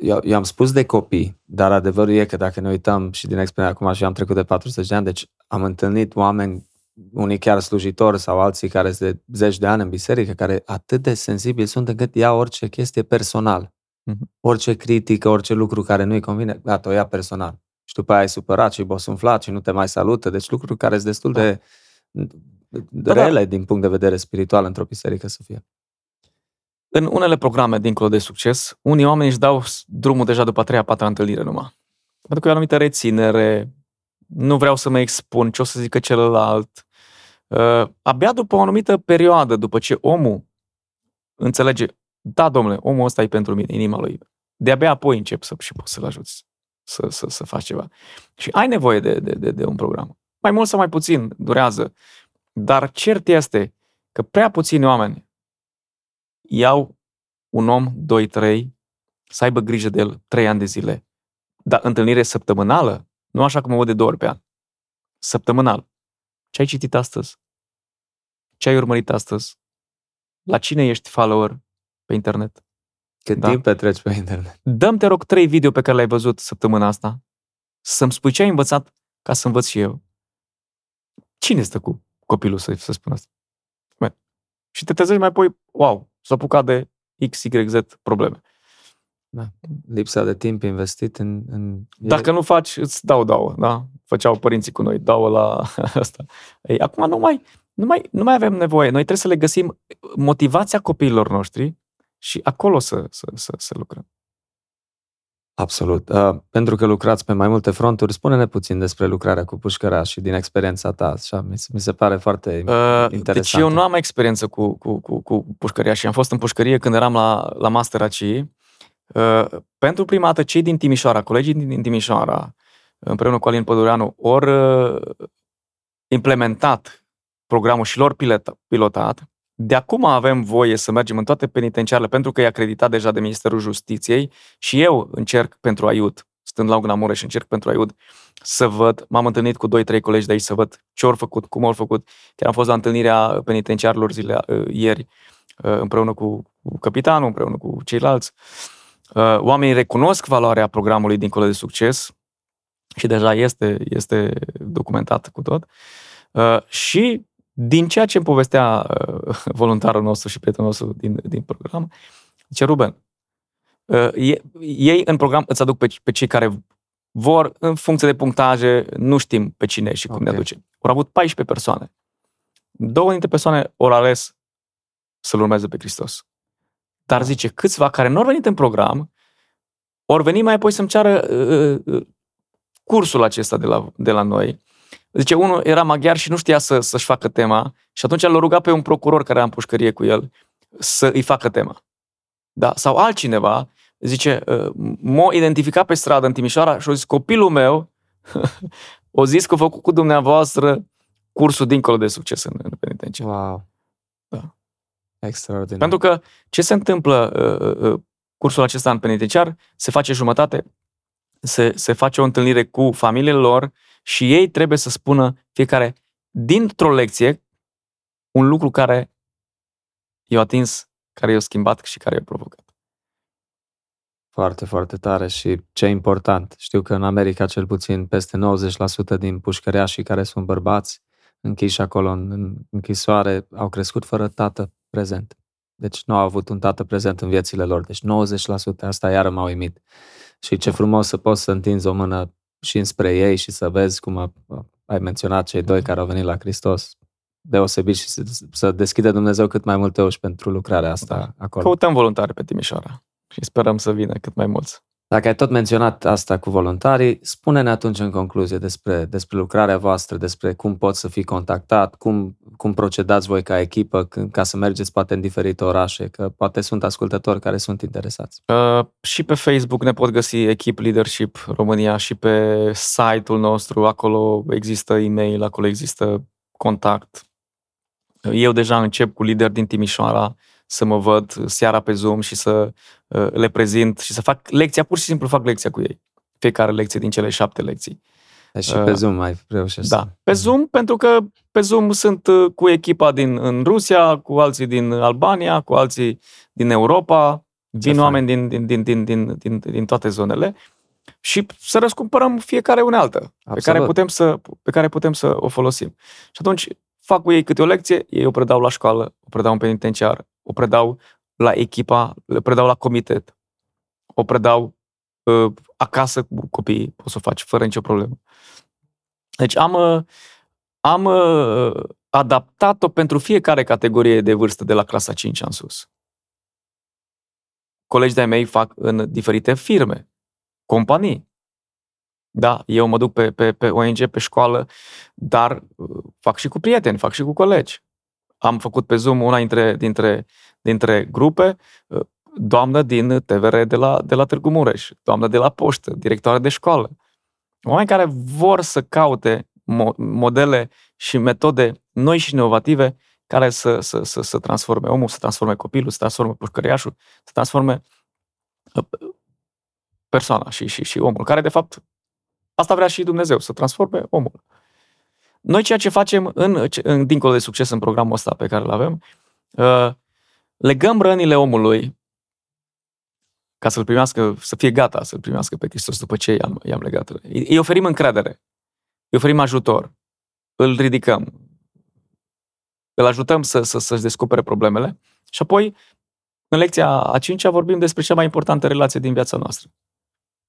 Speaker 2: eu, eu am spus de copii, dar adevărul e că dacă ne uităm și din experiența acum și am trecut de 40 de ani, deci am întâlnit oameni, unii chiar slujitori sau alții care sunt de zeci de ani în biserică, care atât de sensibili sunt încât ia orice chestie personal. Mm-hmm. Orice critică, orice lucru care nu-i convine, gata, o ia personal. Și după aia ai supărat și bosunflat și nu te mai salută. Deci lucruri care sunt destul de, de da, da. rele da. din punct de vedere spiritual într-o biserică să fie.
Speaker 1: În unele programe, dincolo de succes, unii oameni își dau drumul deja după a treia, patra întâlnire numai. Pentru că e o anumită reținere, nu vreau să mă expun ce o să zică celălalt. Uh, abia după o anumită perioadă, după ce omul înțelege, da, domnule, omul ăsta e pentru mine, inima lui. De-abia apoi încep să și poți să-l ajuți să, să, să faci ceva. Și ai nevoie de, de, de, de un program. Mai mult sau mai puțin durează. Dar cert este că prea puțini oameni iau un om, doi, trei, să aibă grijă de el trei ani de zile. Dar întâlnire săptămânală, nu așa cum o văd de două ori pe an. Săptămânal. Ce ai citit astăzi? Ce ai urmărit astăzi? La cine ești follower pe internet?
Speaker 2: Cât da? timp petreci pe internet?
Speaker 1: Dăm, te rog, trei video pe care le-ai văzut săptămâna asta, să-mi spui ce ai învățat ca să învăț și eu. Cine stă cu copilul să, să spun asta? Și te trezești mai apoi, wow, s-a apucat de X, Y, Z probleme.
Speaker 2: Da. Lipsa de timp investit în... în
Speaker 1: Dacă nu faci, îți dau două, da? Făceau părinții cu noi, dau la asta. Ei, acum nu mai, nu, mai, nu mai avem nevoie. Noi trebuie să le găsim motivația copiilor noștri și acolo să, să, să, să lucrăm.
Speaker 2: Absolut. Uh, pentru că lucrați pe mai multe fronturi, spune-ne puțin despre lucrarea cu pușcărea și din experiența ta. Așa, mi, se, mi se pare foarte uh, interesant.
Speaker 1: Deci eu nu am experiență cu, cu, cu, cu pușcăria și am fost în pușcărie când eram la, la Master ACI. Uh, pentru prima dată, cei din Timișoara, colegii din Timișoara, împreună cu Alin Pădureanu, ori uh, implementat programul și lor pilotat de acum avem voie să mergem în toate penitenciarele pentru că e acreditat deja de Ministerul Justiției și eu încerc pentru aiut, stând la Ugna Mureș, încerc pentru aiut să văd, m-am întâlnit cu 2-3 colegi de aici să văd ce au făcut, cum au făcut. Chiar am fost la întâlnirea penitenciarilor zile uh, ieri uh, împreună cu, cu capitanul, împreună cu ceilalți. Uh, oamenii recunosc valoarea programului dincolo de succes și deja este, este documentat cu tot. Uh, și din ceea ce îmi povestea uh, voluntarul nostru și prietenul nostru din, din program, zice Ruben, uh, ei în program îți aduc pe, pe cei care vor, în funcție de punctaje, nu știm pe cine și cum okay. ne aduce. Au avut 14 persoane. Două dintre persoane au ales să-L urmeze pe Hristos. Dar da. zice, câțiva care nu au venit în program, ori veni mai apoi să-mi ceară uh, uh, cursul acesta de la, de la noi Zice, unul era maghiar și nu știa să, să-și facă tema și atunci l-a rugat pe un procuror care era în pușcărie cu el să îi facă tema. Da? Sau altcineva, zice, ă, m-a identificat pe stradă în Timișoara și a zis, copilul meu o zis că a făcut cu dumneavoastră cursul dincolo de succes în, în penitenciar.
Speaker 2: Wow. Da. Extraordinar.
Speaker 1: Pentru că ce se întâmplă uh, uh, cursul acesta în penitenciar, se face jumătate, se, se face o întâlnire cu familiile lor, și ei trebuie să spună fiecare dintr-o lecție un lucru care i-a atins, care i-a schimbat și care i-a provocat.
Speaker 2: Foarte, foarte tare și ce important. Știu că în America cel puțin peste 90% din pușcăreașii care sunt bărbați închiși acolo în închisoare au crescut fără tată prezent. Deci nu au avut un tată prezent în viețile lor. Deci 90%, asta iară m-a uimit. Și ce frumos să poți să întinzi o mână și înspre ei și să vezi cum a, ai menționat cei doi care au venit la Hristos. deosebit și să, să deschide Dumnezeu cât mai multe uși pentru lucrarea asta da. acolo.
Speaker 1: Căutăm voluntari pe Timișoara și sperăm să vină cât mai mulți.
Speaker 2: Dacă ai tot menționat asta cu voluntarii, spune-ne atunci în concluzie despre, despre lucrarea voastră, despre cum poți să fii contactat, cum, cum procedați voi ca echipă când, ca să mergeți poate în diferite orașe, că poate sunt ascultători care sunt interesați.
Speaker 1: Uh, și pe Facebook ne pot găsi Echip Leadership România și pe site-ul nostru, acolo există e-mail, acolo există contact. Eu deja încep cu lideri din Timișoara, să mă văd seara pe Zoom și să uh, le prezint și să fac lecția, pur și simplu fac lecția cu ei. Fiecare lecție din cele șapte lecții.
Speaker 2: Deci și pe uh, Zoom mai reușești.
Speaker 1: Da, pe Zoom, pentru că pe Zoom sunt uh, cu echipa din în Rusia, cu alții din Albania, cu alții din Europa, vin oameni din, din, din, din, din, din, din toate zonele și să răscumpărăm fiecare unealtă pe care, putem să, pe care putem să o folosim. Și atunci fac cu ei câte o lecție, ei o predau la școală, o predau în penitenciar, o predau la echipa, le predau la comitet, o predau uh, acasă cu copiii, poți să o faci fără nicio problemă. Deci am, uh, am uh, adaptat-o pentru fiecare categorie de vârstă de la clasa 5 în sus. Colegii de-ai mei fac în diferite firme, companii. Da, eu mă duc pe, pe, pe ONG, pe școală, dar uh, fac și cu prieteni, fac și cu colegi am făcut pe Zoom una dintre, dintre, dintre grupe, uh, doamnă din TVR de la, de la Târgu Mureș, doamnă de la poștă, directoare de școală. Oameni care vor să caute mo- modele și metode noi și inovative care să, să, să, să transforme omul, să transforme copilul, să transforme pușcăriașul, să transforme uh, persoana și, și, și omul, care de fapt asta vrea și Dumnezeu, să transforme omul. Noi ceea ce facem în, în dincolo de succes în programul ăsta pe care îl avem, uh, legăm rănile omului ca să-l primească, să fie gata să-l primească pe Hristos după ce i-am, i-am legat. Îi oferim încredere, îi oferim ajutor, îl ridicăm, îl ajutăm să, să, să-și descopere problemele și apoi, în lecția a cincea, vorbim despre cea mai importantă relație din viața noastră.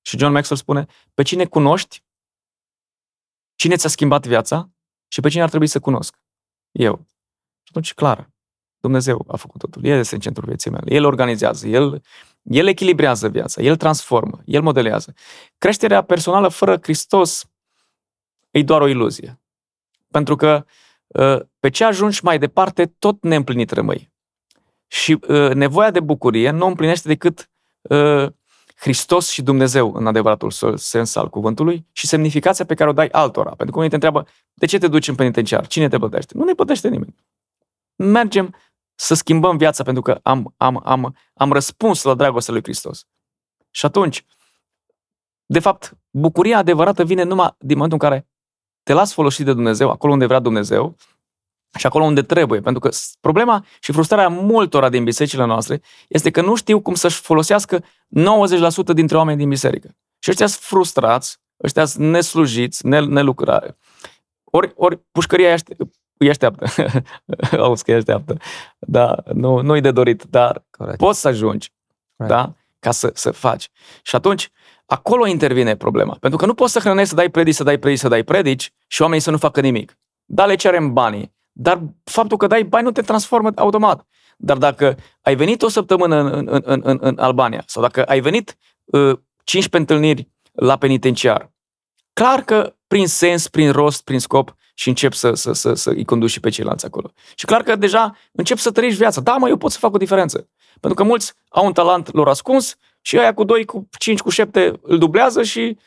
Speaker 1: Și John Maxwell spune, pe cine cunoști, cine ți-a schimbat viața, și pe cine ar trebui să cunosc? Eu. Și atunci, clar, Dumnezeu a făcut totul. El este în centrul vieții mele. El organizează, El, el echilibrează viața, El transformă, El modelează. Creșterea personală fără Hristos e doar o iluzie. Pentru că ă, pe ce ajungi mai departe, tot neîmplinit rămâi. Și ă, nevoia de bucurie nu împlinește decât ă, Hristos și Dumnezeu în adevăratul sens al cuvântului și semnificația pe care o dai altora. Pentru că unii te întreabă, de ce te duci în penitenciar? Cine te plătește? Nu ne plătește nimeni. Mergem să schimbăm viața pentru că am, am, am, am răspuns la dragostea lui Hristos. Și atunci, de fapt, bucuria adevărată vine numai din momentul în care te las folosit de Dumnezeu, acolo unde vrea Dumnezeu, și acolo unde trebuie. Pentru că problema și frustrarea multora din bisericile noastre este că nu știu cum să-și folosească 90% dintre oameni din biserică. Și ăștia sunt frustrați, ăștia sunt neslujiți, nelucrare. Ori, ori pușcăria îi așteaptă. Auzi că îi așteaptă. Da, nu, nu-i de dorit, dar Correct. poți să ajungi. Right. Da? Ca să, să faci. Și atunci, acolo intervine problema. Pentru că nu poți să hrănești, să dai predici, să dai predici, să dai predici și oamenii să nu facă nimic. Da, le cerem banii. Dar faptul că dai bani nu te transformă automat. Dar dacă ai venit o săptămână în, în, în, în, în Albania sau dacă ai venit uh, 15 întâlniri la penitenciar, clar că prin sens, prin rost, prin scop și încep să, să, să, să îi conduci și pe ceilalți acolo. Și clar că deja încep să trăiești viața. Da, mă, eu pot să fac o diferență. Pentru că mulți au un talent lor ascuns și aia cu 2, cu 5, cu 7 îl dublează și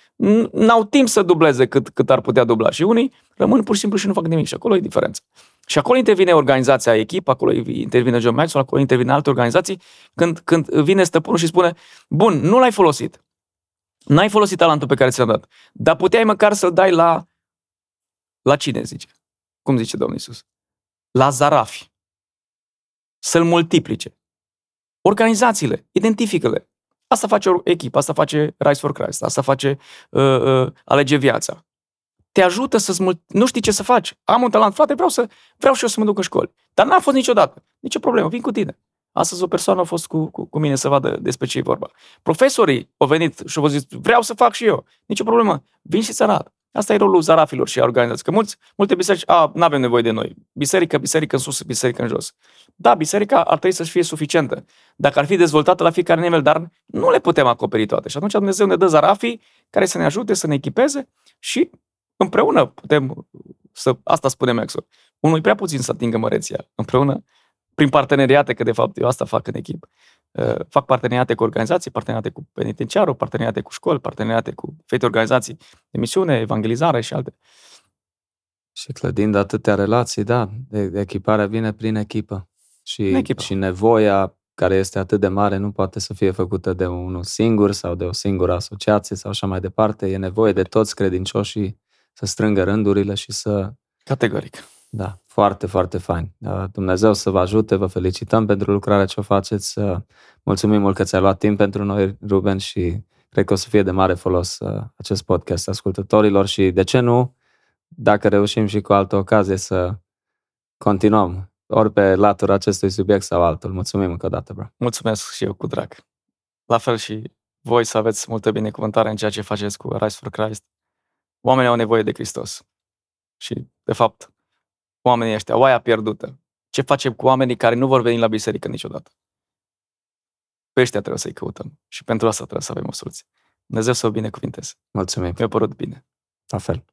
Speaker 1: n-au timp să dubleze cât, cât ar putea dubla. Și unii rămân pur și simplu și nu fac nimic. Și acolo e diferența. Și acolo intervine organizația echipă, acolo intervine John Maxwell, acolo intervine alte organizații, când, când vine stăpânul și spune, bun, nu l-ai folosit. N-ai folosit talentul pe care ți l-am dat, dar puteai măcar să-l dai la, la cine, zice? Cum zice Domnul Isus? La zarafi. Să-l multiplice. Organizațiile, identifică-le. Asta face o echipă, asta face Rise for Christ, asta face uh, uh, Alege Viața te ajută să-ți mult... nu știi ce să faci. Am un talent, frate, vreau, să, vreau și eu să mă duc în școli. Dar n-am fost niciodată. Nicio problemă, vin cu tine. Astăzi o persoană a fost cu, cu, cu mine să vadă despre ce e vorba. Profesorii au venit și au zis, vreau să fac și eu. Nicio problemă, vin și ți arată. Asta e rolul zarafilor și a organizației. Că mulți, multe biserici, a, nu avem nevoie de noi. Biserică, biserică în sus, biserică în jos. Da, biserica ar trebui să fie suficientă. Dacă ar fi dezvoltată la fiecare nivel, dar nu le putem acoperi toate. Și atunci Dumnezeu ne dă zarafii care să ne ajute, să ne echipeze și împreună putem să, asta spunem Exor. Unul e prea puțin să atingă măreția. Împreună, prin parteneriate, că de fapt eu asta fac în echipă. Uh, fac parteneriate cu organizații, parteneriate cu penitenciarul, parteneriate cu școli, parteneriate cu fete organizații de misiune, evangelizare și alte.
Speaker 2: Și clădind atâtea relații, da, echiparea vine prin echipă. Și, și nevoia care este atât de mare nu poate să fie făcută de unul singur sau de o singură asociație sau așa mai departe. E nevoie de toți credincioșii să strângă rândurile și să...
Speaker 1: Categoric.
Speaker 2: Da, foarte, foarte fain. Dumnezeu să vă ajute, vă felicităm pentru lucrarea ce o faceți. Mulțumim mult că ți-ai luat timp pentru noi, Ruben, și cred că o să fie de mare folos uh, acest podcast ascultătorilor și, de ce nu, dacă reușim și cu altă ocazie să continuăm, ori pe latura acestui subiect sau altul. Mulțumim încă o dată, bro.
Speaker 1: Mulțumesc și eu cu drag. La fel și voi să aveți multă binecuvântare în ceea ce faceți cu Rise for Christ. Oamenii au nevoie de Hristos. Și, de fapt, oamenii ăștia, oaia pierdută. Ce facem cu oamenii care nu vor veni la biserică niciodată? Pe ăștia trebuie să-i căutăm. Și pentru asta trebuie să avem o soluție. Dumnezeu să o binecuvinteze.
Speaker 2: Mulțumim.
Speaker 1: Mi-a părut bine.
Speaker 2: La fel.